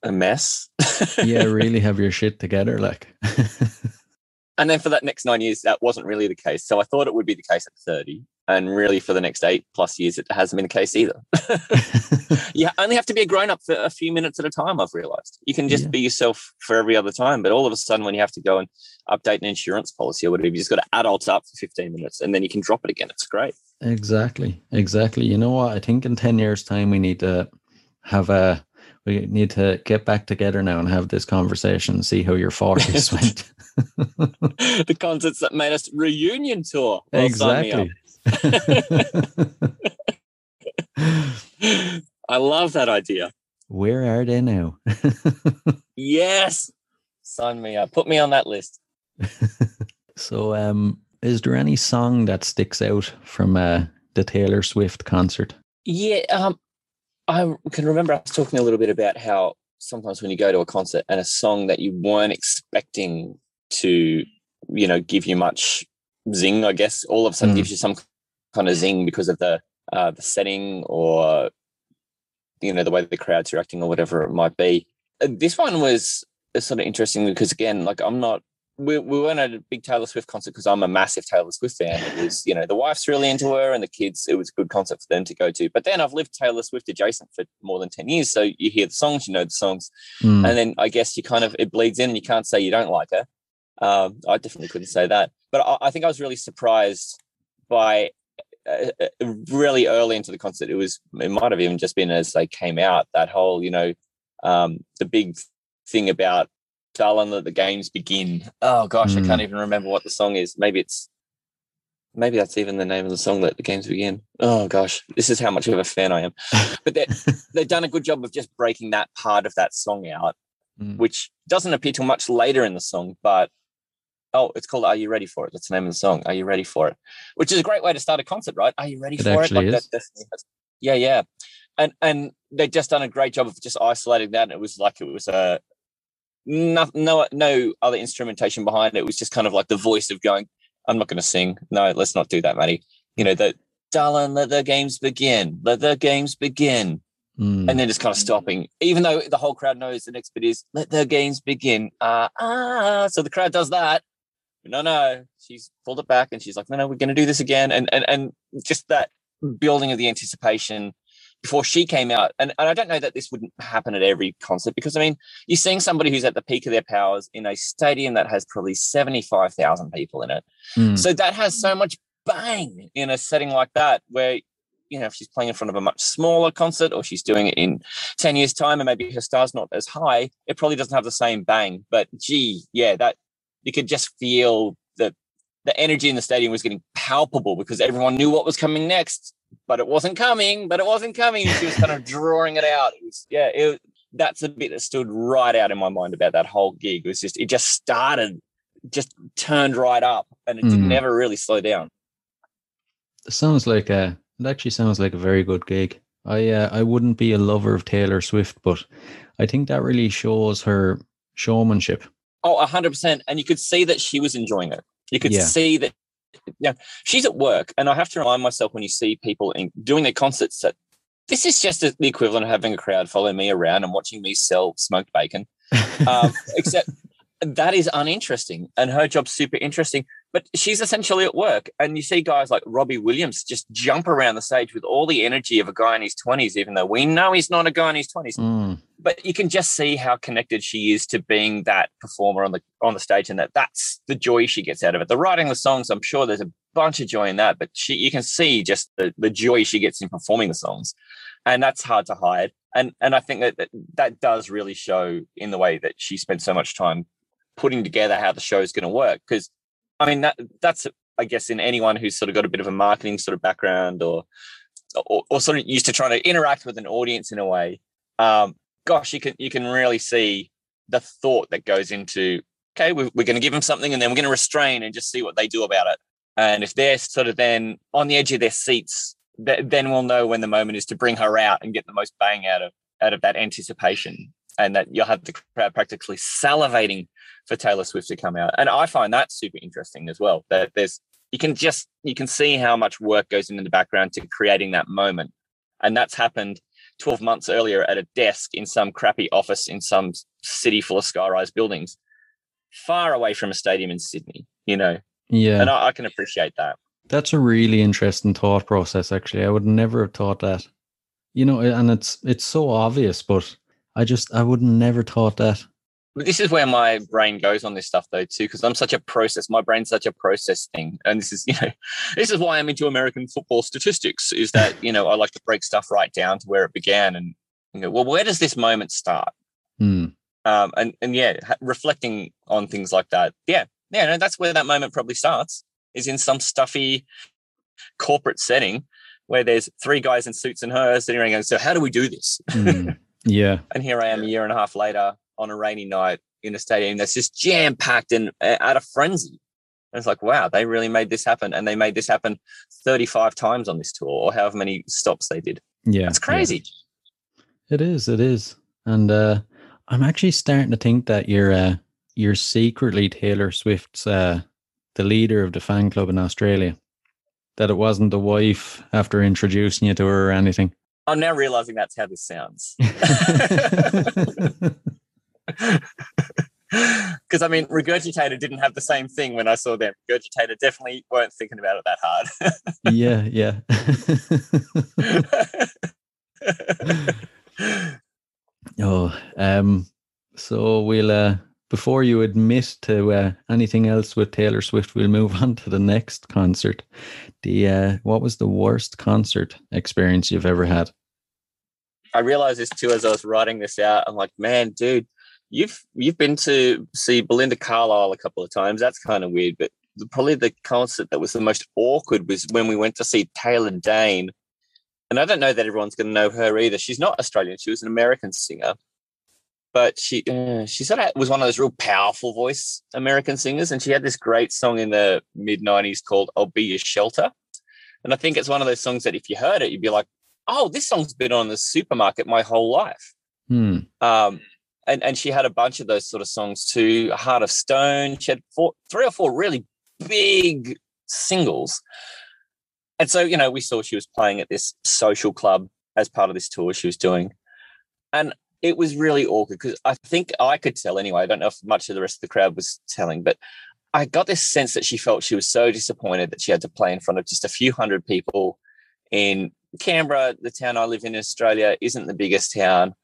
a mess. yeah, really have your shit together, like. and then for that next nine years, that wasn't really the case. So I thought it would be the case at thirty, and really for the next eight plus years, it hasn't been the case either. you only have to be a grown up for a few minutes at a time. I've realized you can just yeah. be yourself for every other time, but all of a sudden, when you have to go and update an insurance policy or whatever, you just got to adult up for fifteen minutes, and then you can drop it again. It's great. Exactly. Exactly. You know what? I think in 10 years' time, we need to have a, we need to get back together now and have this conversation, see how your 40s went. the concerts that made us reunion tour. Well, exactly. I love that idea. Where are they now? yes. Sign me up. Put me on that list. so, um, is there any song that sticks out from uh, the Taylor Swift concert? Yeah, um, I can remember us talking a little bit about how sometimes when you go to a concert and a song that you weren't expecting to, you know, give you much zing, I guess, all of a sudden mm. gives you some kind of zing because of the uh, the setting or you know the way the crowd's reacting or whatever it might be. Uh, this one was sort of interesting because again, like I'm not we, we went at a big Taylor Swift concert because I'm a massive Taylor Swift fan. It was, you know, the wife's really into her and the kids, it was a good concert for them to go to. But then I've lived Taylor Swift adjacent for more than 10 years. So you hear the songs, you know the songs. Mm. And then I guess you kind of, it bleeds in and you can't say you don't like her. Um, I definitely couldn't say that. But I, I think I was really surprised by uh, uh, really early into the concert. It was, it might have even just been as they came out, that whole, you know, um, the big thing about darling let the games begin. Oh gosh mm. i can't hmm. even remember what the song is. Maybe it's maybe that's even the name of the song let the games begin. Oh gosh this is how much of a fan i am. But they've done a good job of just breaking that part of that song out mm. which doesn't appear till much later in the song but oh it's called are you ready for it? That's the name of the song are you ready for it? Which is a great way to start a concert right? Are you ready it for it? like that yeah yeah. And and they've just done a great job of just isolating that. And it was like it was a no, no, no other instrumentation behind it. It was just kind of like the voice of going, I'm not going to sing. No, let's not do that, Maddie. You know, that, darling, let the games begin. Let the games begin. Mm. And then just kind of stopping, even though the whole crowd knows the next bit is let the games begin. Ah, uh, ah. So the crowd does that. No, no, she's pulled it back and she's like, no, no, we're going to do this again. And, and, and just that building of the anticipation before she came out. And, and I don't know that this wouldn't happen at every concert because I mean, you're seeing somebody who's at the peak of their powers in a stadium that has probably 75,000 people in it. Mm. So that has so much bang in a setting like that where you know if she's playing in front of a much smaller concert or she's doing it in 10 years time and maybe her star's not as high it probably doesn't have the same bang but gee yeah that you could just feel that the energy in the stadium was getting palpable because everyone knew what was coming next but it wasn't coming, but it wasn't coming. She was kind of drawing it out. It was, yeah, it, that's the bit that stood right out in my mind about that whole gig. It was just, it just started, just turned right up and it mm. never really slow down. It sounds like a, it actually sounds like a very good gig. I, uh, I wouldn't be a lover of Taylor Swift, but I think that really shows her showmanship. Oh, hundred percent. And you could see that she was enjoying it. You could yeah. see that yeah, she's at work, and I have to remind myself when you see people in, doing their concerts that this is just the equivalent of having a crowd follow me around and watching me sell smoked bacon. Um, except that is uninteresting, and her job's super interesting. But she's essentially at work, and you see guys like Robbie Williams just jump around the stage with all the energy of a guy in his twenties, even though we know he's not a guy in his twenties. Mm. But you can just see how connected she is to being that performer on the on the stage, and that that's the joy she gets out of it. The writing the songs, I'm sure there's a bunch of joy in that, but she you can see just the the joy she gets in performing the songs, and that's hard to hide. And and I think that that, that does really show in the way that she spent so much time putting together how the show is going to work because I mean, that that's I guess in anyone who's sort of got a bit of a marketing sort of background or or, or sort of used to trying to interact with an audience in a way. Um, gosh, you can you can really see the thought that goes into okay, we're, we're going to give them something and then we're going to restrain and just see what they do about it. And if they're sort of then on the edge of their seats, th- then we'll know when the moment is to bring her out and get the most bang out of out of that anticipation, and that you'll have the crowd practically salivating for Taylor Swift to come out. And I find that super interesting as well. That there's you can just you can see how much work goes into the background to creating that moment. And that's happened 12 months earlier at a desk in some crappy office in some city full of skyrise buildings, far away from a stadium in Sydney, you know. Yeah. And I, I can appreciate that. That's a really interesting thought process, actually. I would never have thought that. You know, and it's it's so obvious, but I just I would never thought that this is where my brain goes on this stuff though too because i'm such a process my brain's such a process thing and this is you know this is why i'm into american football statistics is that you know i like to break stuff right down to where it began and you know well where does this moment start mm. um, and and yeah reflecting on things like that yeah yeah no, that's where that moment probably starts is in some stuffy corporate setting where there's three guys in suits and her sitting around going so how do we do this mm. yeah and here i am a year and a half later on a rainy night in a stadium that's just jam packed and at a frenzy. And it's like, wow, they really made this happen. And they made this happen 35 times on this tour or however many stops they did. Yeah. It's crazy. Yeah. It is. It is. And uh, I'm actually starting to think that you're uh, you're secretly Taylor Swift's uh, the leader of the fan club in Australia. that it wasn't the wife after introducing you to her or anything. I'm now realizing that's how this sounds. Because I mean, Regurgitator didn't have the same thing when I saw them. Regurgitator definitely weren't thinking about it that hard. yeah, yeah. oh, um, so we'll uh, before you admit to uh, anything else with Taylor Swift, we'll move on to the next concert. The uh, what was the worst concert experience you've ever had? I realized this too as I was writing this out. I'm like, man, dude, you've you've been to see Belinda Carlisle a couple of times. That's kind of weird, but the, probably the concert that was the most awkward was when we went to see Taylor Dayne. And I don't know that everyone's going to know her either. She's not Australian. She was an American singer, but she uh, she sort of was one of those real powerful voice American singers, and she had this great song in the mid '90s called "I'll Be Your Shelter." And I think it's one of those songs that if you heard it, you'd be like, "Oh, this song's been on the supermarket my whole life." Hmm. Um, and and she had a bunch of those sort of songs too. Heart of Stone. She had four, three or four really big singles. And so, you know, we saw she was playing at this social club as part of this tour she was doing. And it was really awkward because I think I could tell anyway. I don't know if much of the rest of the crowd was telling, but I got this sense that she felt she was so disappointed that she had to play in front of just a few hundred people in Canberra, the town I live in, in Australia, isn't the biggest town.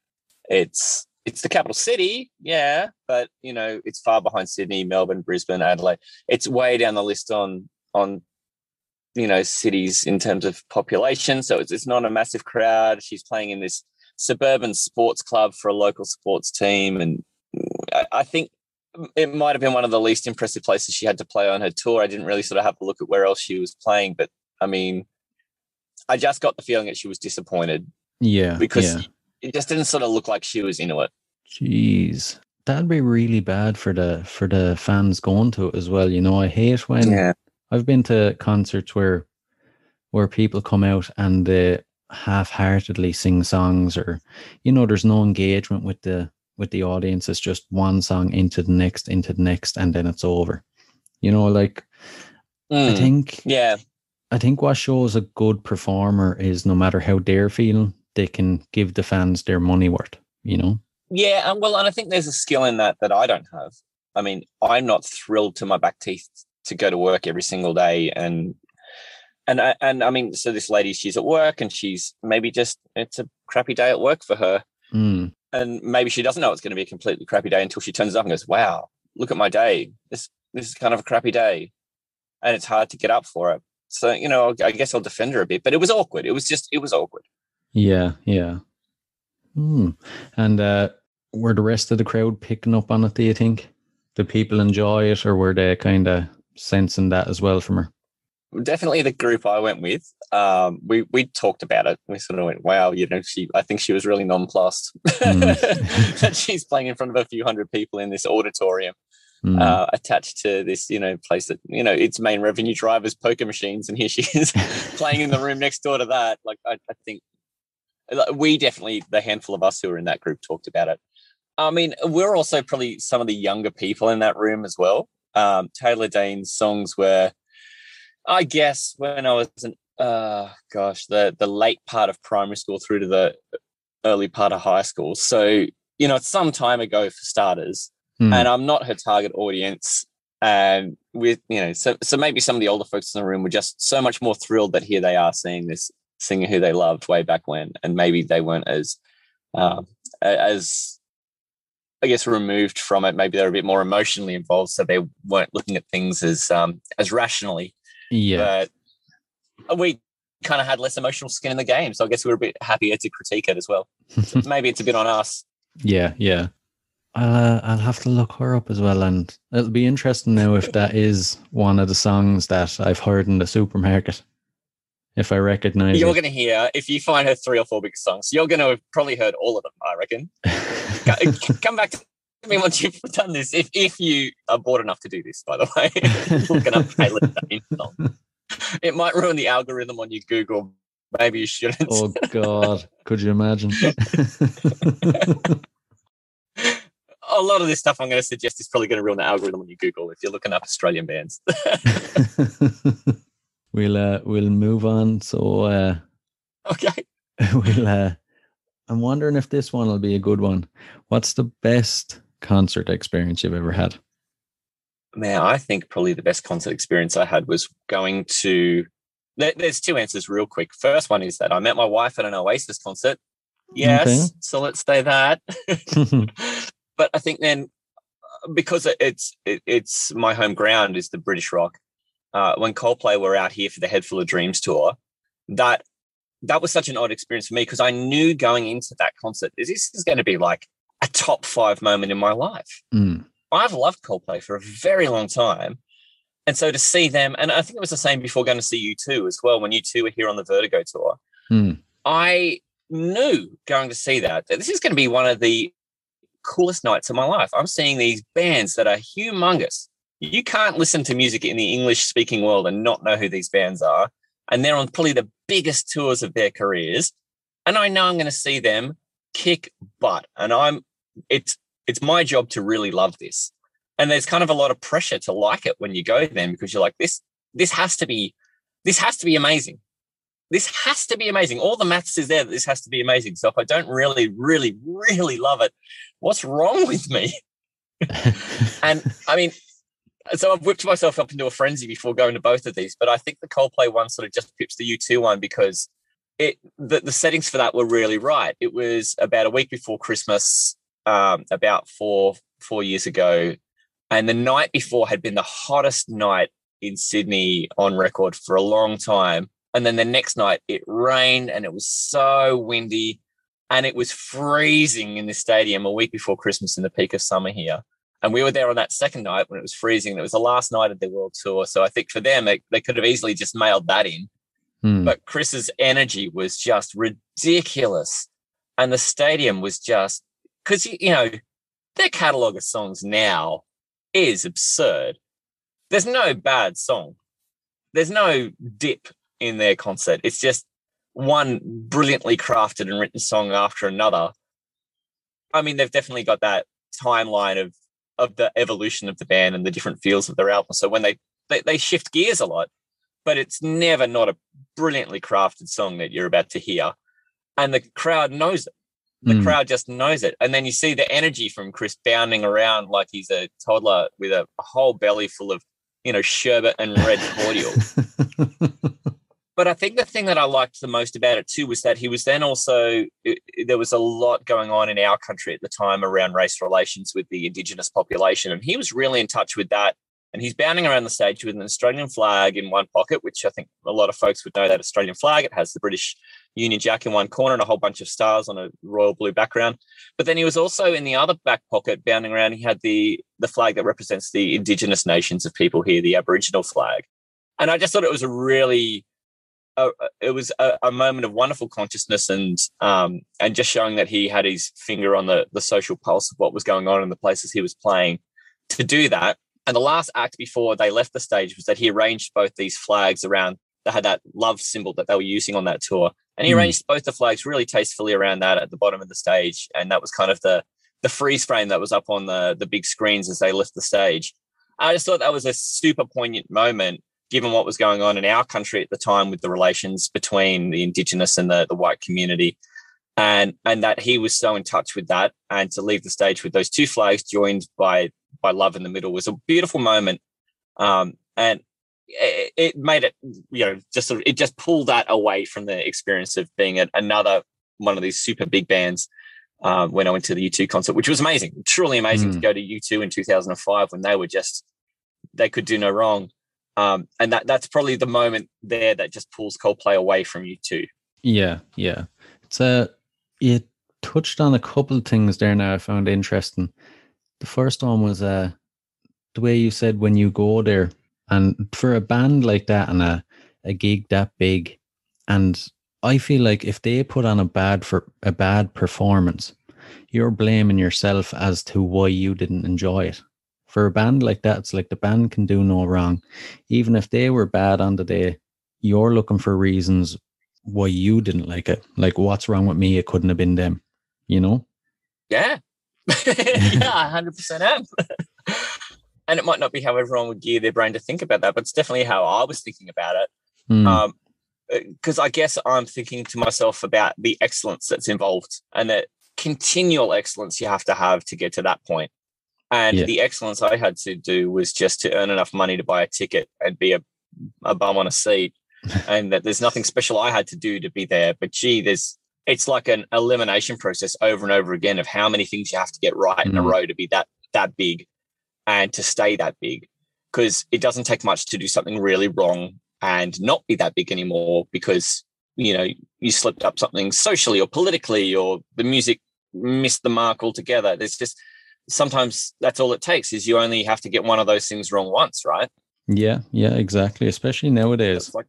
It's it's the capital city, yeah, but you know, it's far behind Sydney, Melbourne, Brisbane, Adelaide. It's way down the list on on you know cities in terms of population. So it's, it's not a massive crowd. She's playing in this suburban sports club for a local sports team, and I, I think it might have been one of the least impressive places she had to play on her tour. I didn't really sort of have a look at where else she was playing, but I mean, I just got the feeling that she was disappointed. Yeah, because yeah it just didn't sort of look like she was into it. Jeez, that'd be really bad for the for the fans going to it as well. You know, I hate when Yeah. I've been to concerts where where people come out and they half-heartedly sing songs, or you know, there's no engagement with the with the audience. It's just one song into the next, into the next, and then it's over. You know, like I Mm, think yeah. I think what shows a good performer is no matter how they're feeling, they can give the fans their money worth. You know. Yeah, and well, and I think there's a skill in that that I don't have. I mean, I'm not thrilled to my back teeth to go to work every single day, and and I, and I mean, so this lady, she's at work, and she's maybe just it's a crappy day at work for her, Mm. and maybe she doesn't know it's going to be a completely crappy day until she turns up and goes, "Wow, look at my day. This this is kind of a crappy day," and it's hard to get up for it. So you know, I guess I'll defend her a bit, but it was awkward. It was just it was awkward. Yeah, yeah. Hmm. And uh, were the rest of the crowd picking up on it? Do you think? Did people enjoy it, or were they kind of sensing that as well from her? definitely the group I went with. Um, we we talked about it. We sort of went, "Wow, you know, she." I think she was really nonplussed Mm. that she's playing in front of a few hundred people in this auditorium, Hmm. uh, attached to this, you know, place that you know its main revenue drivers poker machines, and here she is playing in the room next door to that. Like, I, I think we definitely the handful of us who were in that group talked about it. I mean, we're also probably some of the younger people in that room as well. Um, Taylor Dayne's songs were, I guess, when I was an uh gosh, the the late part of primary school through to the early part of high school. So, you know, it's some time ago for starters Hmm. and I'm not her target audience. And with you know, so so maybe some of the older folks in the room were just so much more thrilled that here they are seeing this singer who they loved way back when, and maybe they weren't as um, as I guess removed from it. Maybe they're a bit more emotionally involved, so they weren't looking at things as um, as rationally. yeah. But we kind of had less emotional skin in the game, so I guess we were a bit happier to critique it as well. So maybe it's a bit on us. Yeah, yeah. Uh, I'll have to look her up as well, and it'll be interesting now if that is one of the songs that I've heard in the supermarket. If I recognize You're it. going to hear if you find her three or four big songs, you're going to have probably heard all of them. I reckon. Come back to me once you've done this. If if you are bored enough to do this, by the way, looking up Dayne song. It might ruin the algorithm on your Google. Maybe you shouldn't. oh God, could you imagine? a lot of this stuff I'm going to suggest is probably going to ruin the algorithm on your Google if you're looking up Australian bands. We'll uh, we'll move on. So uh, Okay. we'll. Uh, I'm wondering if this one will be a good one. What's the best concert experience you've ever had? Man, I think probably the best concert experience I had was going to. There's two answers, real quick. First one is that I met my wife at an Oasis concert. Yes, Okay. so let's say that. but I think then uh, because it's it, it's my home ground is the British rock. Uh, when Coldplay were out here for the Head Full of Dreams tour, that that was such an odd experience for me because I knew going into that concert this is going to be like a top five moment in my life. Mm, I've loved Coldplay for a very long time. And so to see them, and I think it was the same before going to see U2 as well, when U2 were here on the Vertigo tour. mm, I knew going to see that, that this is going to be one of the coolest nights of my life. I'm seeing these bands that are humongous. You can't listen to music in the English speaking world and not know who these bands are. And they're on probably the biggest tours of their careers. And I know I'm going to see them kick butt. And I'm, it's, it's my job to really love this. And there's kind of a lot of pressure to like it when you go then because you're like, this, this has to be, this has to be amazing this has to be amazing. All the maths is there that this has to be amazing. So if I don't really, really, really love it, what's wrong with me? And I mean, so I've whipped myself up into a frenzy before going to both of these, but I think the Coldplay one sort of just pips the U2 one because it the, the settings for that were really right. It was about a week before Christmas, um, about four four years ago, and the night before had been the hottest night in Sydney on record for a long time. And then the next night it rained and it was so windy and it was freezing in the stadium a week before Christmas in the peak of summer here. And we were there on that second night when it was freezing. It was the last night of their world tour. So I think for them, they, they could have easily just mailed that in. mm. But Chris's energy was just ridiculous. And the stadium was just because, you know, their catalog of songs now is absurd. There's no bad song, there's no dip in their concert. It's just one brilliantly crafted and written song after another. I mean, they've definitely got that timeline of of the evolution of the band and the different feels of their album. So when they they, they shift gears a lot, but it's never not a brilliantly crafted song that you're about to hear. And the crowd knows it. The Mm. crowd just knows it. And then you see the energy from Chris bounding around like he's a toddler with a, whole belly full of, you know, sherbet and red cordial. But I think the thing that I liked the most about it too was that he was then also there was a lot going on in our country at the time around race relations with the indigenous population, and he was really in touch with that. And he's bounding around the stage with an Australian flag in one pocket, which I think a lot of folks would know that Australian flag. It has the British Union Jack in one corner and a whole bunch of stars on a royal blue background. But then he was also in the other back pocket, bounding around. He had the the flag that represents the indigenous nations of people here, the Aboriginal flag. And I just thought it was a really a, it was a, a moment of wonderful consciousness and um, and just showing that he had his finger on the the social pulse of what was going on in the places he was playing to do that. And the last act before they left the stage was that he arranged both these flags around that had that love symbol that they were using on that tour. And he Mm. arranged both the flags really tastefully around that at the bottom of the stage. And that was kind of the the freeze frame that was up on the the big screens as they left the stage. I just thought that was a super poignant moment given what was going on in our country at the time with the relations between the indigenous and the, the white community and and that he was so in touch with that and to leave the stage with those two flags joined by by love in the middle was a beautiful moment um and it, it made it you know just sort of, it just pulled that away from the experience of being at another one of these super big bands um, when I went to the U2 concert, which was amazing, truly amazing to Mm. go to U2 in 2005 when they were just they could do no wrong. Um, and that that's probably the moment there that just pulls Coldplay away from U2. Yeah, yeah. It's a you touched on a couple of things there now I found interesting. The first one was uh the way you said when you go there and for a band like that and a, a gig that big and I feel like if they put on a bad for a bad performance, you're blaming yourself as to why you didn't enjoy it. For a band like that, it's like the band can do no wrong. Even if they were bad on the day, you're looking for reasons why you didn't like it. Like, what's wrong with me? It couldn't have been them, you know? Yeah. yeah, hundred percent am. and it might not be how everyone would gear their brain to think about that, but it's definitely how I was thinking about it. Um, because I guess I'm thinking to myself about the excellence that's involved and that continual excellence you have to have to get to that point. And Yeah. the excellence I had to do was just to earn enough money to buy a ticket and be a, a bum on a seat. and that there's nothing special I had to do to be there. But gee, there's it's like an elimination process over and over again of how many things you have to get right in a Mhm. row to be that that big and to stay that big. Because it doesn't take much to do something really wrong and not be that big anymore because you know you slipped up something socially or politically or the music missed the mark altogether. There's just sometimes that's all it takes is you only have to get one of those things wrong once, right? Yeah, yeah, exactly. Especially nowadays. It's like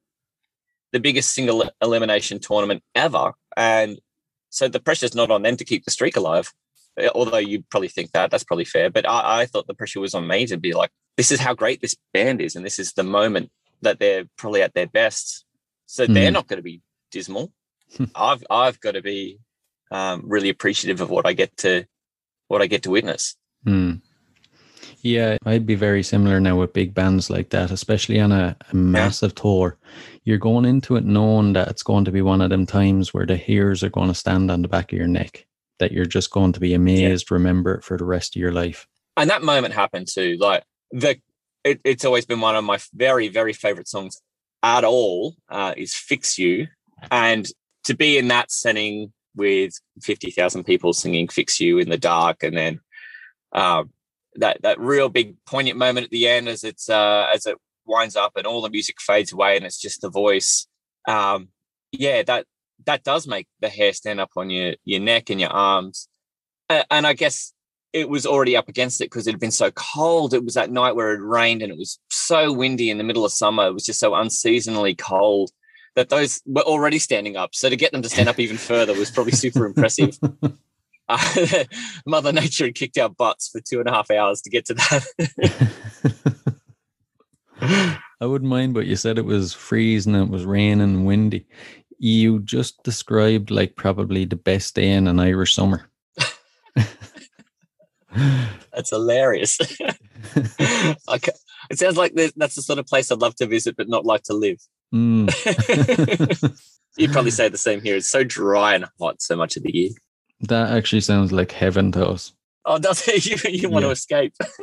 the biggest single elimination tournament ever. And so the pressure's not on them to keep the streak alive. Uh, Although you probably think that, that's probably fair. But I, I thought the pressure was on me to be like, this is how great this band is. And this is the moment that they're probably at their best. So they're Mm. not going to be dismal. I've I've got to be um, really appreciative of what I get to what I get to witness. Hmm. Yeah, I'd be very similar now with big bands like that, especially on a, a massive tour. You're going into it knowing that it's going to be one of them times where the hairs are going to stand on the back of your neck, that you're just going to be amazed, remember it for the rest of your life. and that moment happened too. Like the, it, it's always been one of my very, very favorite songs at all. Uh, is "Fix You," and to be in that setting with fifty thousand people singing "Fix You" in the dark, and then um, that that real big poignant moment at the end as it's uh, as it winds up and all the music fades away and it's just the voice. Um, yeah, that that does make the hair stand up on your your neck and your arms. A- and I guess it was already up against it because it had been so cold. It was that night where it rained and it was so windy in the middle of summer. It was just so unseasonally cold that those were already standing up. So to get them to stand up even further was probably super impressive. Uh, Mother Nature had kicked our butts for two and a half hours to get to that. I wouldn't mind, but you said it was freezing, it was raining and windy. You just described like probably the best day in an Irish summer. That's hilarious. okay. It sounds like that's the sort of place I'd love to visit, but not like to live. Mm. You'd probably say the same here. It's so dry and hot so much of the year. That actually sounds like heaven to us. Oh, does it? You, you want to escape?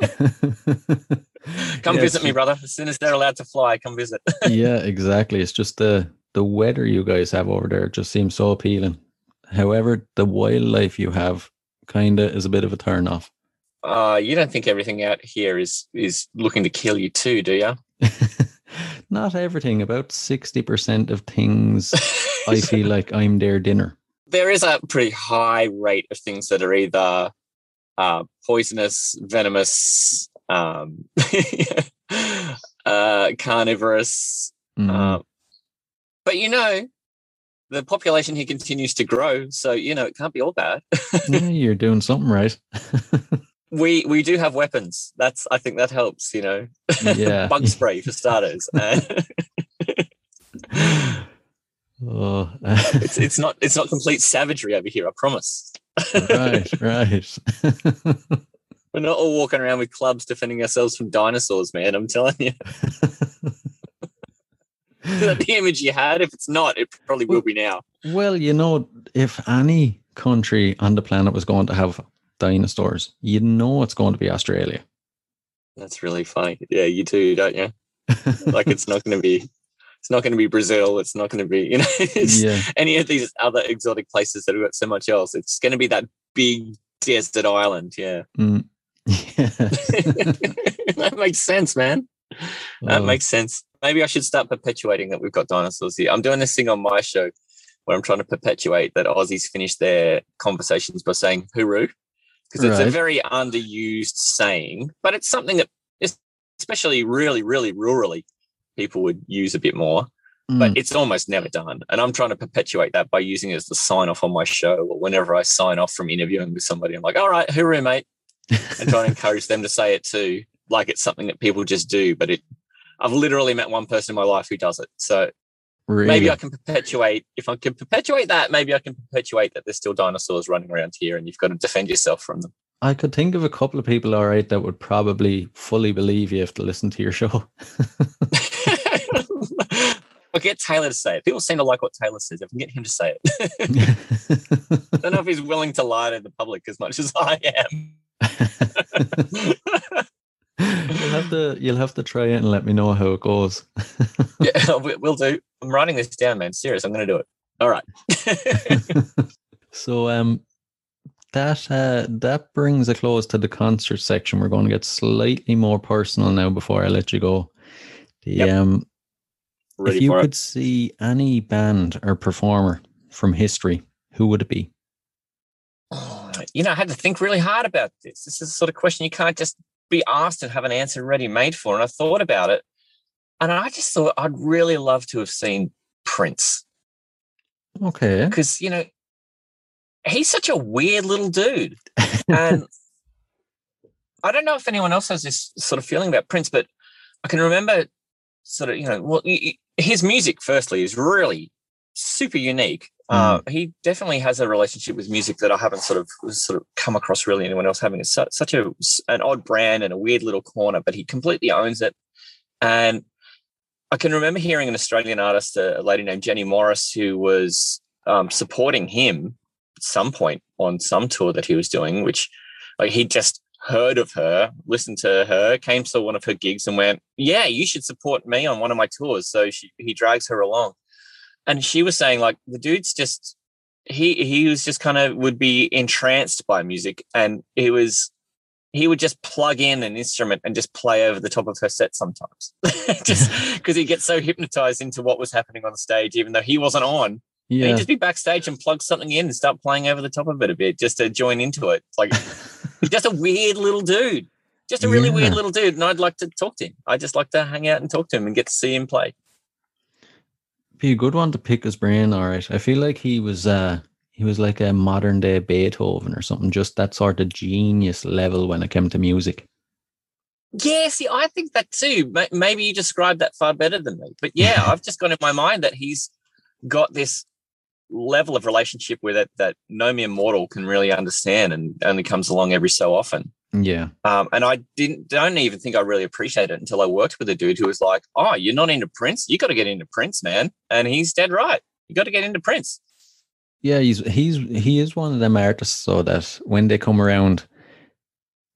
Come Yeah, visit me, brother. As soon as they're allowed to fly, come visit. yeah, exactly. It's just the the weather you guys have over there just seems so appealing. However, the wildlife you have kind of is a bit of a turn off. Uh, you don't think everything out here is is looking to kill you too, do you? Not everything. About sixty percent of things, I feel like I'm their dinner. there is a pretty high rate of things that are either uh, poisonous, venomous, um, uh, carnivorous. Mm. Uh, but you know, the population here continues to grow, so you know it can't be all bad. yeah, you're doing something right. We we do have weapons. That's I think that helps. You know, Yeah. bug spray for starters. Uh, oh, it's it's not it's not complete savagery over here. I promise. right, right. We're not all walking around with clubs defending ourselves from dinosaurs, man. I'm telling you. The image you had? If it's not, it probably will be now. well, you know, if any country on the planet was going to have dinosaurs, you know it's going to be Australia. That's really funny. Yeah, you too, don't you? Like it's not going to be. It's not going to be Brazil. It's not going to be you know it's yeah, any of these other exotic places that we've got so much else. It's going to be that big desert island. Yeah, Mm. yeah. that makes sense, man. That Oh, makes sense. Maybe I should start perpetuating that we've got dinosaurs here. I'm doing this thing on my show where I'm trying to perpetuate that Aussies finish their conversations by saying hooroo because it's a very underused saying, but it's something that, especially really, really rurally, people would use a bit more. But mm. it's almost never done. And I'm trying to perpetuate that by using it as the sign off on my show or whenever I sign off from interviewing with somebody. I'm like, all right, hooroo, mate and try to encourage them to say it too, like it's something that people just do. But it, I've literally met one person in my life who does it. So really? maybe I can perpetuate. If I can perpetuate that, maybe I can perpetuate that there's still dinosaurs running around here, and you've got to defend yourself from them. I could think of a couple of people, all right, that would probably fully believe you if they listen to your show. I'll get Taylor to say it. People seem to like what Taylor says. If I can get him to say it. I don't know if he's willing to lie to the public as much as I am. you'll have to you'll have to try it and let me know how it goes. yeah, we- we'll do. I'm writing this down, man. Serious. I'm going to do it. All right. so um that uh that brings a close to the concert section. We're going to get slightly more personal now before I let you go. The Yep. um Ready if you could it? see any band or performer from history, who would it be? Oh, you know, I had to think really hard about this. This is the sort of question you can't just be asked and have an answer ready made for. And I thought about it, and I just thought I'd really love to have seen Prince Okay. because you know he's such a weird little dude, and I don't know if anyone else has this sort of feeling about Prince, but I can remember sort of you know well his music firstly is really super unique. Uh, he definitely has a relationship with music that I haven't sort of sort of come across really anyone else having. It's su- such a an odd brand and a weird little corner, but he completely owns it. And I can remember hearing an Australian artist, a lady named Jenny Morris, who was um, supporting him at some point on some tour that he was doing, which like he just heard of her, listened to her, came to one of her gigs and went, "Yeah, you should support me on one of my tours." So she, he drags her along, and she was saying like the dude's just he he was just kind of would be entranced by music, and he was he would just plug in an instrument and just play over the top of her set sometimes, just because he gets so hypnotized into what was happening on the stage, even though he wasn't on. Yeah. he'd just be backstage and plug something in and start playing over the top of it a bit just to join into it. It's like just a weird little dude. Just a really weird little dude. And I'd like to talk to him. I just like to hang out and talk to him and get to see him play. Be a good one to pick his brain, all right. I feel like he was uh he was like a modern day Beethoven or something, just that sort of genius level when it came to music. Yeah, see, I think that too. Maybe you described that far better than me. But yeah, I've just got in my mind that he's got this level of relationship with it that no mere mortal can really understand and only comes along every so often. Yeah. Um, and I didn't don't even think I really appreciate it until I worked with a dude who was like, "Oh, you're not into Prince? You got to get into Prince, man." And he's dead right. You got to get into Prince. Yeah, he's he's he is one of them artists so that when they come around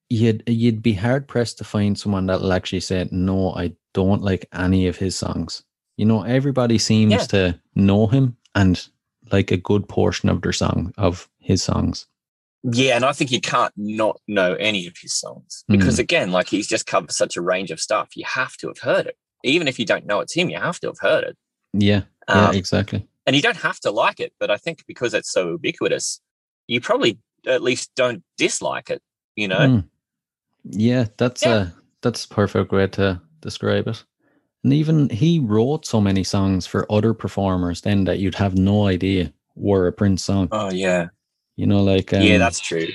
you'd you'd be hard pressed to find someone that'll actually say, No, I don't like any of his songs. You know, everybody seems Yeah. to know him and like a good portion of their song of his songs. Yeah, and I think you can't not know any of his songs because again, like he's just covered such a range of stuff. You have to have heard it, even if you don't know it's him. You have to have heard it, Yeah, yeah, Um, exactly. and you don't have to like it. But I think because it's so ubiquitous, you probably at least don't dislike it. You know? Mm. Yeah, that's Yeah. a that's a perfect way to describe it. And even he wrote so many songs for other performers then that you'd have no idea were a Prince song. Oh yeah, You know, like um, yeah, that's true.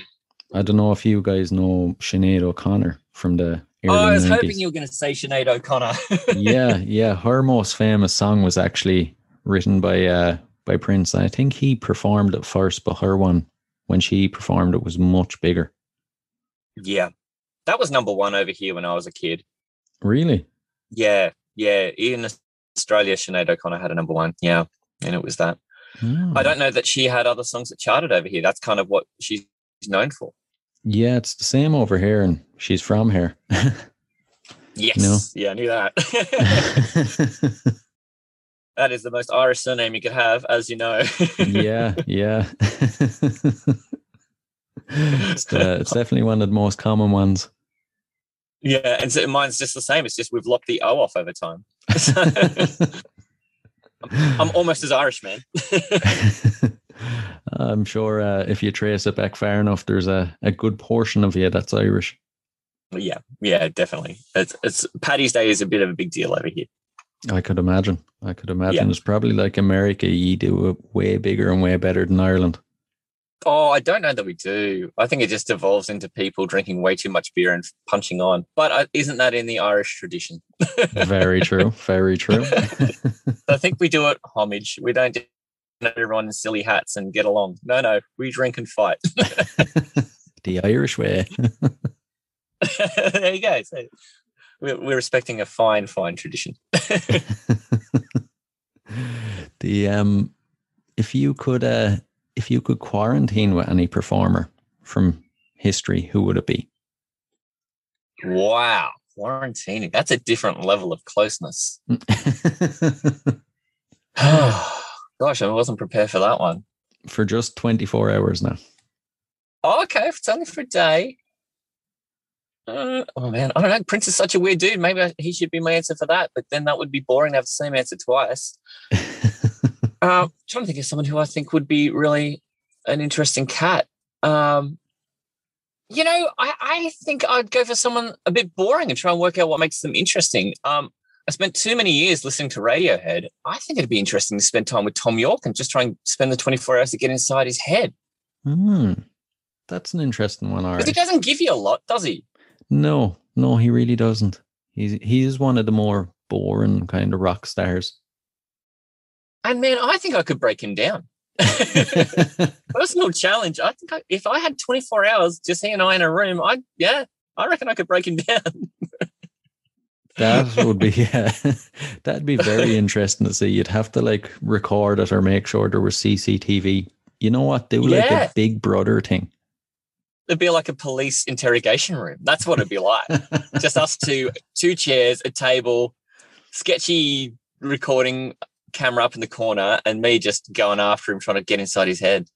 I don't know if you guys know Sinead O'Connor from the early Oh, I was 90s. hoping you were going to say Sinead O'Connor. yeah, yeah. Her most famous song was actually written by uh by Prince. I think he performed it first, but her one when she performed it was much bigger. yeah, that was number one over here when I was a kid. Really? Yeah, yeah. In Australia, Sinead O'Connor had a number one. Yeah, and it was that. Oh. I don't know that she had other songs that charted over here. That's kind of what she's known for. Yeah, it's the same over here, and she's from here. Yes. No. Yeah, I knew that. that is the most Irish surname you could have, as you know. yeah, yeah. it's, uh, it's definitely one of the most common ones. yeah, and so mine's just the same. It's just we've locked the O off over time. I'm almost as Irish, man. I'm sure uh, if you trace it back far enough, there's a, a good portion of you that's Irish. yeah, yeah, definitely. It's, it's Paddy's Day is a bit of a big deal over here. I could imagine. I could imagine. Yeah. It's probably like America. You do it way bigger and way better than Ireland. Oh, I don't know that we do. I think it just evolves into people drinking way too much beer and punching on. But uh, isn't that in the Irish tradition? Very true. Very true. I think we do it homage. We don't put everyone in silly hats and get along. No, no, we drink and fight. the Irish way. there you go. So we're, we're respecting a fine, fine tradition. the um, if you could uh, if you could quarantine with any performer from history, who would it be? Wow, quarantining. That's a different level of closeness. Gosh, I wasn't prepared for that one. For just 24 hours now. Oh, okay. If it's only for a day. Uh, oh man, I don't know. Prince is such a weird dude. Maybe he should be my answer for that, but then that would be boring to have the same answer twice. uh, trying to think of someone who I think would be really an interesting cat. Um, you know, I, I think I'd go for someone a bit boring and try and work out what makes them interesting. Um, I spent too many years listening to Radiohead. I think it'd be interesting to spend time with Thom Yorke and just try and spend the 24 hours to get inside his head. Hmm. That's an interesting one, Because he doesn't give you a lot, does he? No, no, he really doesn't. He's he is one of the more boring kind of rock stars. And man, I think I could break him down. Personal challenge. I think I, if I had 24 hours, just he and I in a room, I yeah, I reckon I could break him down. that would be yeah, that'd be very interesting to see. You'd have to like record it or make sure there was CCTV. You know what? Do like Yeah. a Big Brother thing. It'd be like a police interrogation room. That's what it'd be like. just us two, two chairs, a table, sketchy recording camera up in the corner, and me just going after him, trying to get inside his head.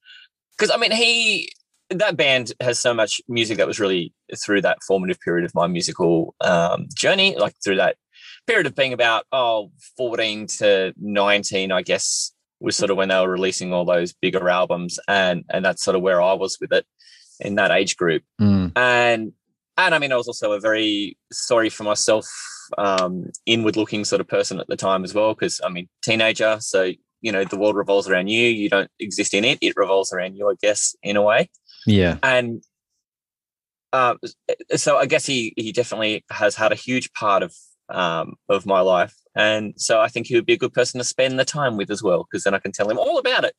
Because I mean, he that band has so much music that was really through that formative period of my musical um, journey, like through that period of being about oh 14 to 19, I guess was sort of when they were releasing all those bigger albums, and and that's sort of where I was with it in that age group Mm, and and I mean I was also a very sorry for myself um inward looking sort of person at the time as well because I mean teenager so you know the world revolves around you you don't exist in it it revolves around you I guess in a way yeah. and uh, so I guess he he definitely has had a huge part of um of my life and so I think he would be a good person to spend the time with as well because then I can tell him all about it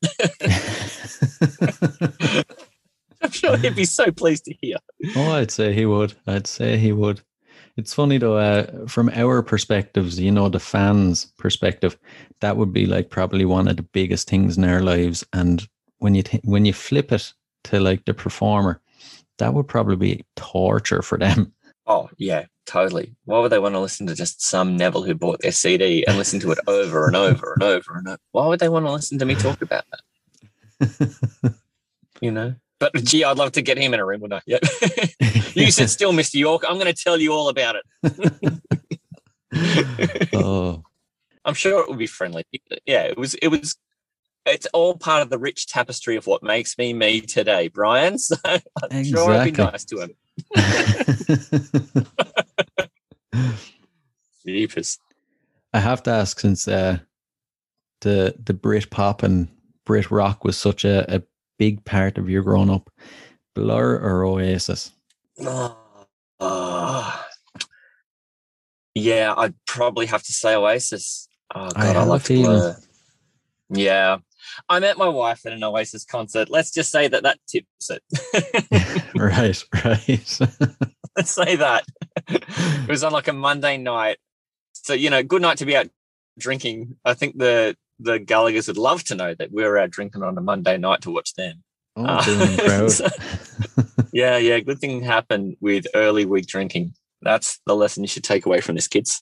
I'm sure he'd be so pleased to hear oh, I'd say he would. I'd say he would. It's funny though, uh, from our perspectives, you know, the fans' perspective, that would be like probably one of the biggest things in our lives. And when you t- when you flip it to like the performer, that would probably be torture for them. Oh yeah, totally. Why would they want to listen to just some Neville who bought their CD and listen to it over and over and over and over? Why would they want to listen to me talk about that? You know. But gee, I'd love to get him in a room, wouldn't I? Yeah. you sit still, Mr. Yorke. I'm going to tell you all about it. oh, I'm sure it would be friendly. Yeah, it was. It was. It's all part of the rich tapestry of what makes me me today, Brian. So I'm sure it'd be nice to him. Jeepers. I have to ask since uh, the the Brit pop and Brit rock was such a, a big part of your growing up, Blur or Oasis? Oh, oh. Yeah, I'd probably have to say Oasis. Oh god, I, a love. Blur. Yeah, I met my wife at an Oasis concert. Let's just say that that tips it. right, right. Let's say that it was on like a Monday night. So you know, good night to be out drinking. I think the the Gallagher's would love to know that we were out drinking on a Monday night to watch them. oh, Uh, so- Yeah, yeah. Good thing happened with early week drinking. That's the lesson you should take away from this, kids.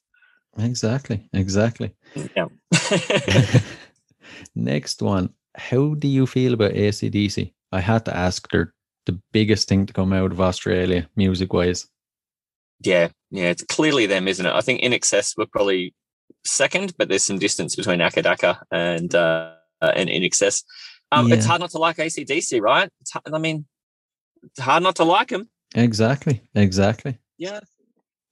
exactly, exactly. Yeah. Next one. How do you feel about ACDC? I had to ask. They're the biggest thing to come out of Australia, music wise. yeah, yeah. It's clearly them, isn't it? I think INXS were probably second, but there's some distance between Acca Dacca and uh, and INXS. Um, It's hard not to like ACDC, right? It's hard, I mean, it's hard not to like them. Exactly, exactly. Yeah.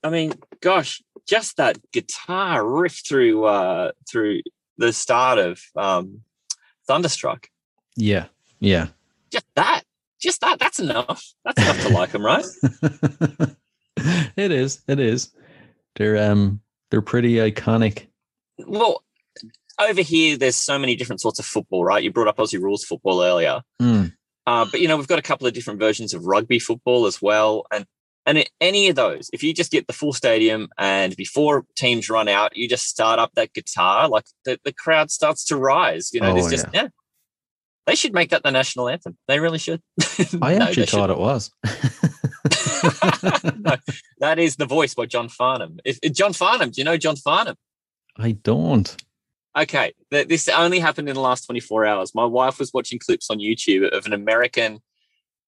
I mean, gosh, just that guitar riff through uh, through the start of um, Thunderstruck. Yeah, yeah. Just that, just that. That's enough. That's enough to like them, right? it is. It is. They're um they're pretty iconic. Well, over here, there's so many different sorts of football, right? You brought up Aussie rules football earlier, Mm, uh, but you know we've got a couple of different versions of rugby football as well, and And any of those, if you just get the full stadium and before teams run out, you just start up that guitar, like the, the crowd starts to rise. You know, Oh, there's just yeah. They should make that the national anthem. They really should. I No, actually thought it was. No, that is the voice by John Farnham. If, if John Farnham, do you know John Farnham? I don't. Okay, th- this only happened in the last 24 hours. My wife was watching clips on YouTube of an American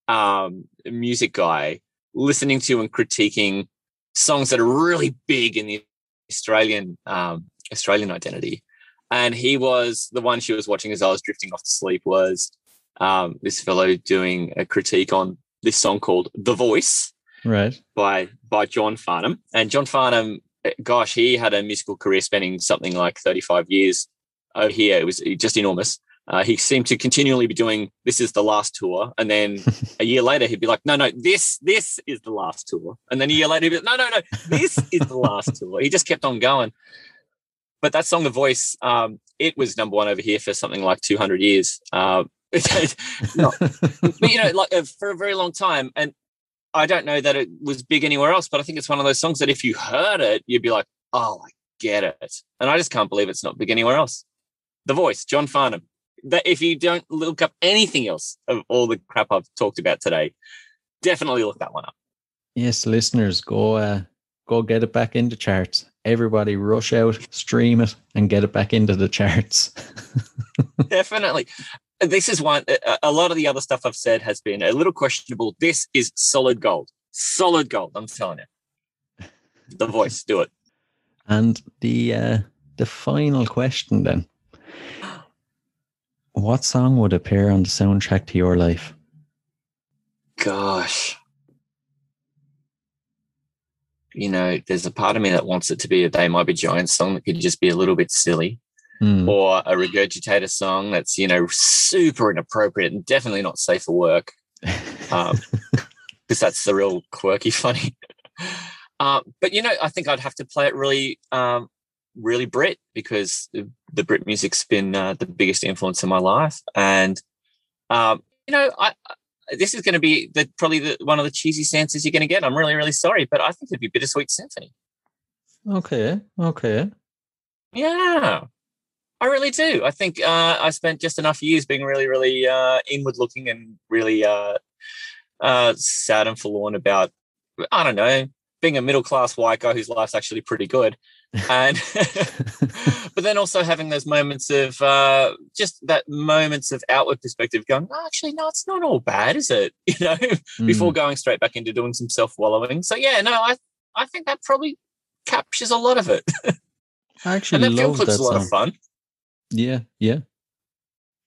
um, music guy listening to and critiquing songs that are really big in the Australian um, Australian identity. And he was the one she was watching as I was drifting off to sleep was um, this fellow doing a critique on this song called "The Voice." Right. by by John Farnham. And John Farnham, eh, gosh, he had a musical career spanning something like 35 years over here. It was just enormous. Uh, he seemed to continually be doing this is the last tour, and then a year later he'd be like, no, no, this this is the last tour, and then a year later he'd be like, no, no, no, this is the last tour. He just kept on going. But that song, The Voice, um, it was number one over here for something like 200 years. Uh, not- but you know, like uh, for a very long time. And I don't know that it was big anywhere else, but I think it's one of those songs that if you heard it, you'd be like, oh, I get it. And I just can't believe it's not big anywhere else. The voice, John Farnham. That if you don't look up anything else of all the crap I've talked about today, definitely look that one up. yes, listeners, go uh, go get it back into charts. Everybody rush out, stream it, and get it back into the charts. definitely. This is one. a- lot of the other stuff I've said has been a little questionable. This is solid gold. Solid gold. I'm telling you. The voice, do it. and the uh, the final question then. What song would appear on the soundtrack to your life? Gosh. You know, there's a part of me that wants it to be a They Might Be Giants song that could just be a little bit silly, Hmm. or a regurgitator song that's, you know, super inappropriate and definitely not safe for work. Um, because that's the real quirky funny. Uh, but you know, I think I'd have to play it really, um, really Brit because the, the Brit music's been uh, the biggest influence in my life, and um, you know, I, this is going to be the probably the, one of the cheesy stances you're going to get. I'm really, really sorry, but I think it'd be Bittersweet Symphony. okay, okay. Yeah, I really do. I think uh, I spent just enough years being really, really uh, inward looking and really uh, uh, sad and forlorn about, I don't know, being a middle class white guy whose life's actually pretty good. And, but then also having those moments of uh, just that moments of outward perspective going, oh, actually, no, it's not all bad, is it? You know, before Mm. going straight back into doing some self wallowing. So, yeah, no, I, I think that probably captures a lot of it. I And actually that film love clip's that a lot song. of fun. Yeah, yeah.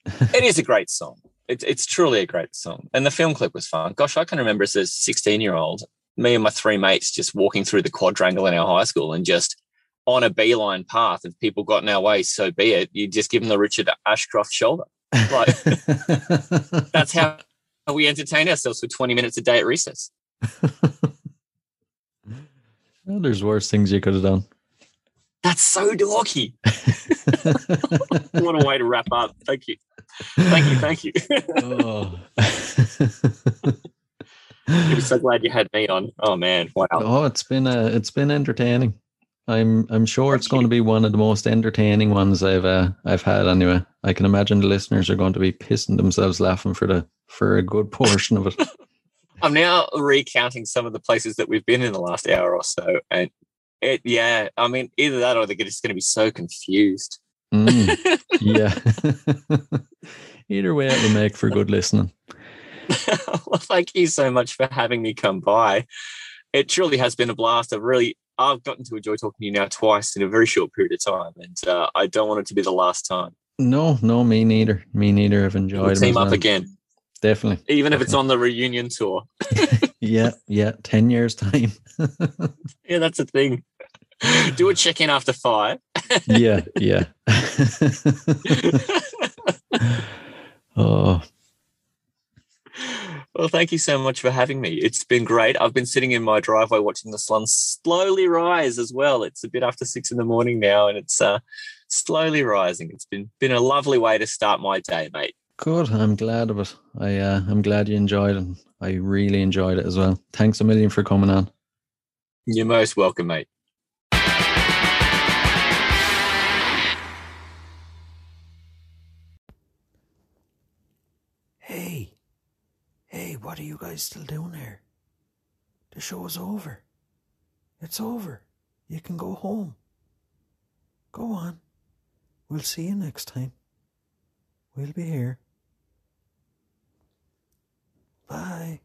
it is a great song. It's it's truly a great song, and the film clip was fun. Gosh, I can remember as a sixteen year old, me and my three mates just walking through the quadrangle in our high school, and just on a beeline path. If people got in our way, so be it. You just give them the Richard Ashcroft shoulder. Like that's how we entertain ourselves for twenty minutes a day at recess. Well, there's worse things you could have done. That's so dorky. what a way to wrap up. Thank you, thank you, thank you. oh. I'm so glad you had me on. Oh man, wow. oh, it's been uh, it's been entertaining. I'm I'm sure it's going to be one of the most entertaining ones I've uh, I've had anyway. I can imagine the listeners are going to be pissing themselves laughing for the for a good portion of it. I'm now recounting some of the places that we've been in the last hour or so, and it, yeah, I mean, either that or they're just going to be so confused. Mm, yeah. Either way, it will make for good listening. well, thank you so much for having me come by. It truly has been a blast. I've really, I've gotten to enjoy talking to you now twice in a very short period of time, and uh, I don't want it to be the last time. No, no, me neither. Me neither. I've enjoyed team up well. again, Definitely. even if it's on the reunion tour. Yeah, yeah. Ten years time. Yeah, that's a thing. Do a check in after five. yeah, yeah. oh, Well, thank you so much for having me. It's been great. I've been sitting in my driveway watching the sun slowly rise as well. It's a bit after six in the morning now, and it's uh, slowly rising. It's been been a lovely way to start my day, mate. Good. I'm glad of it. I uh, I'm glad you enjoyed it. I really enjoyed it as well. Thanks a million for coming on. You're most welcome, mate. What are you guys still doing here? The show's over. It's over. You can go home. Go on. We'll see you next time. We'll be here. Bye.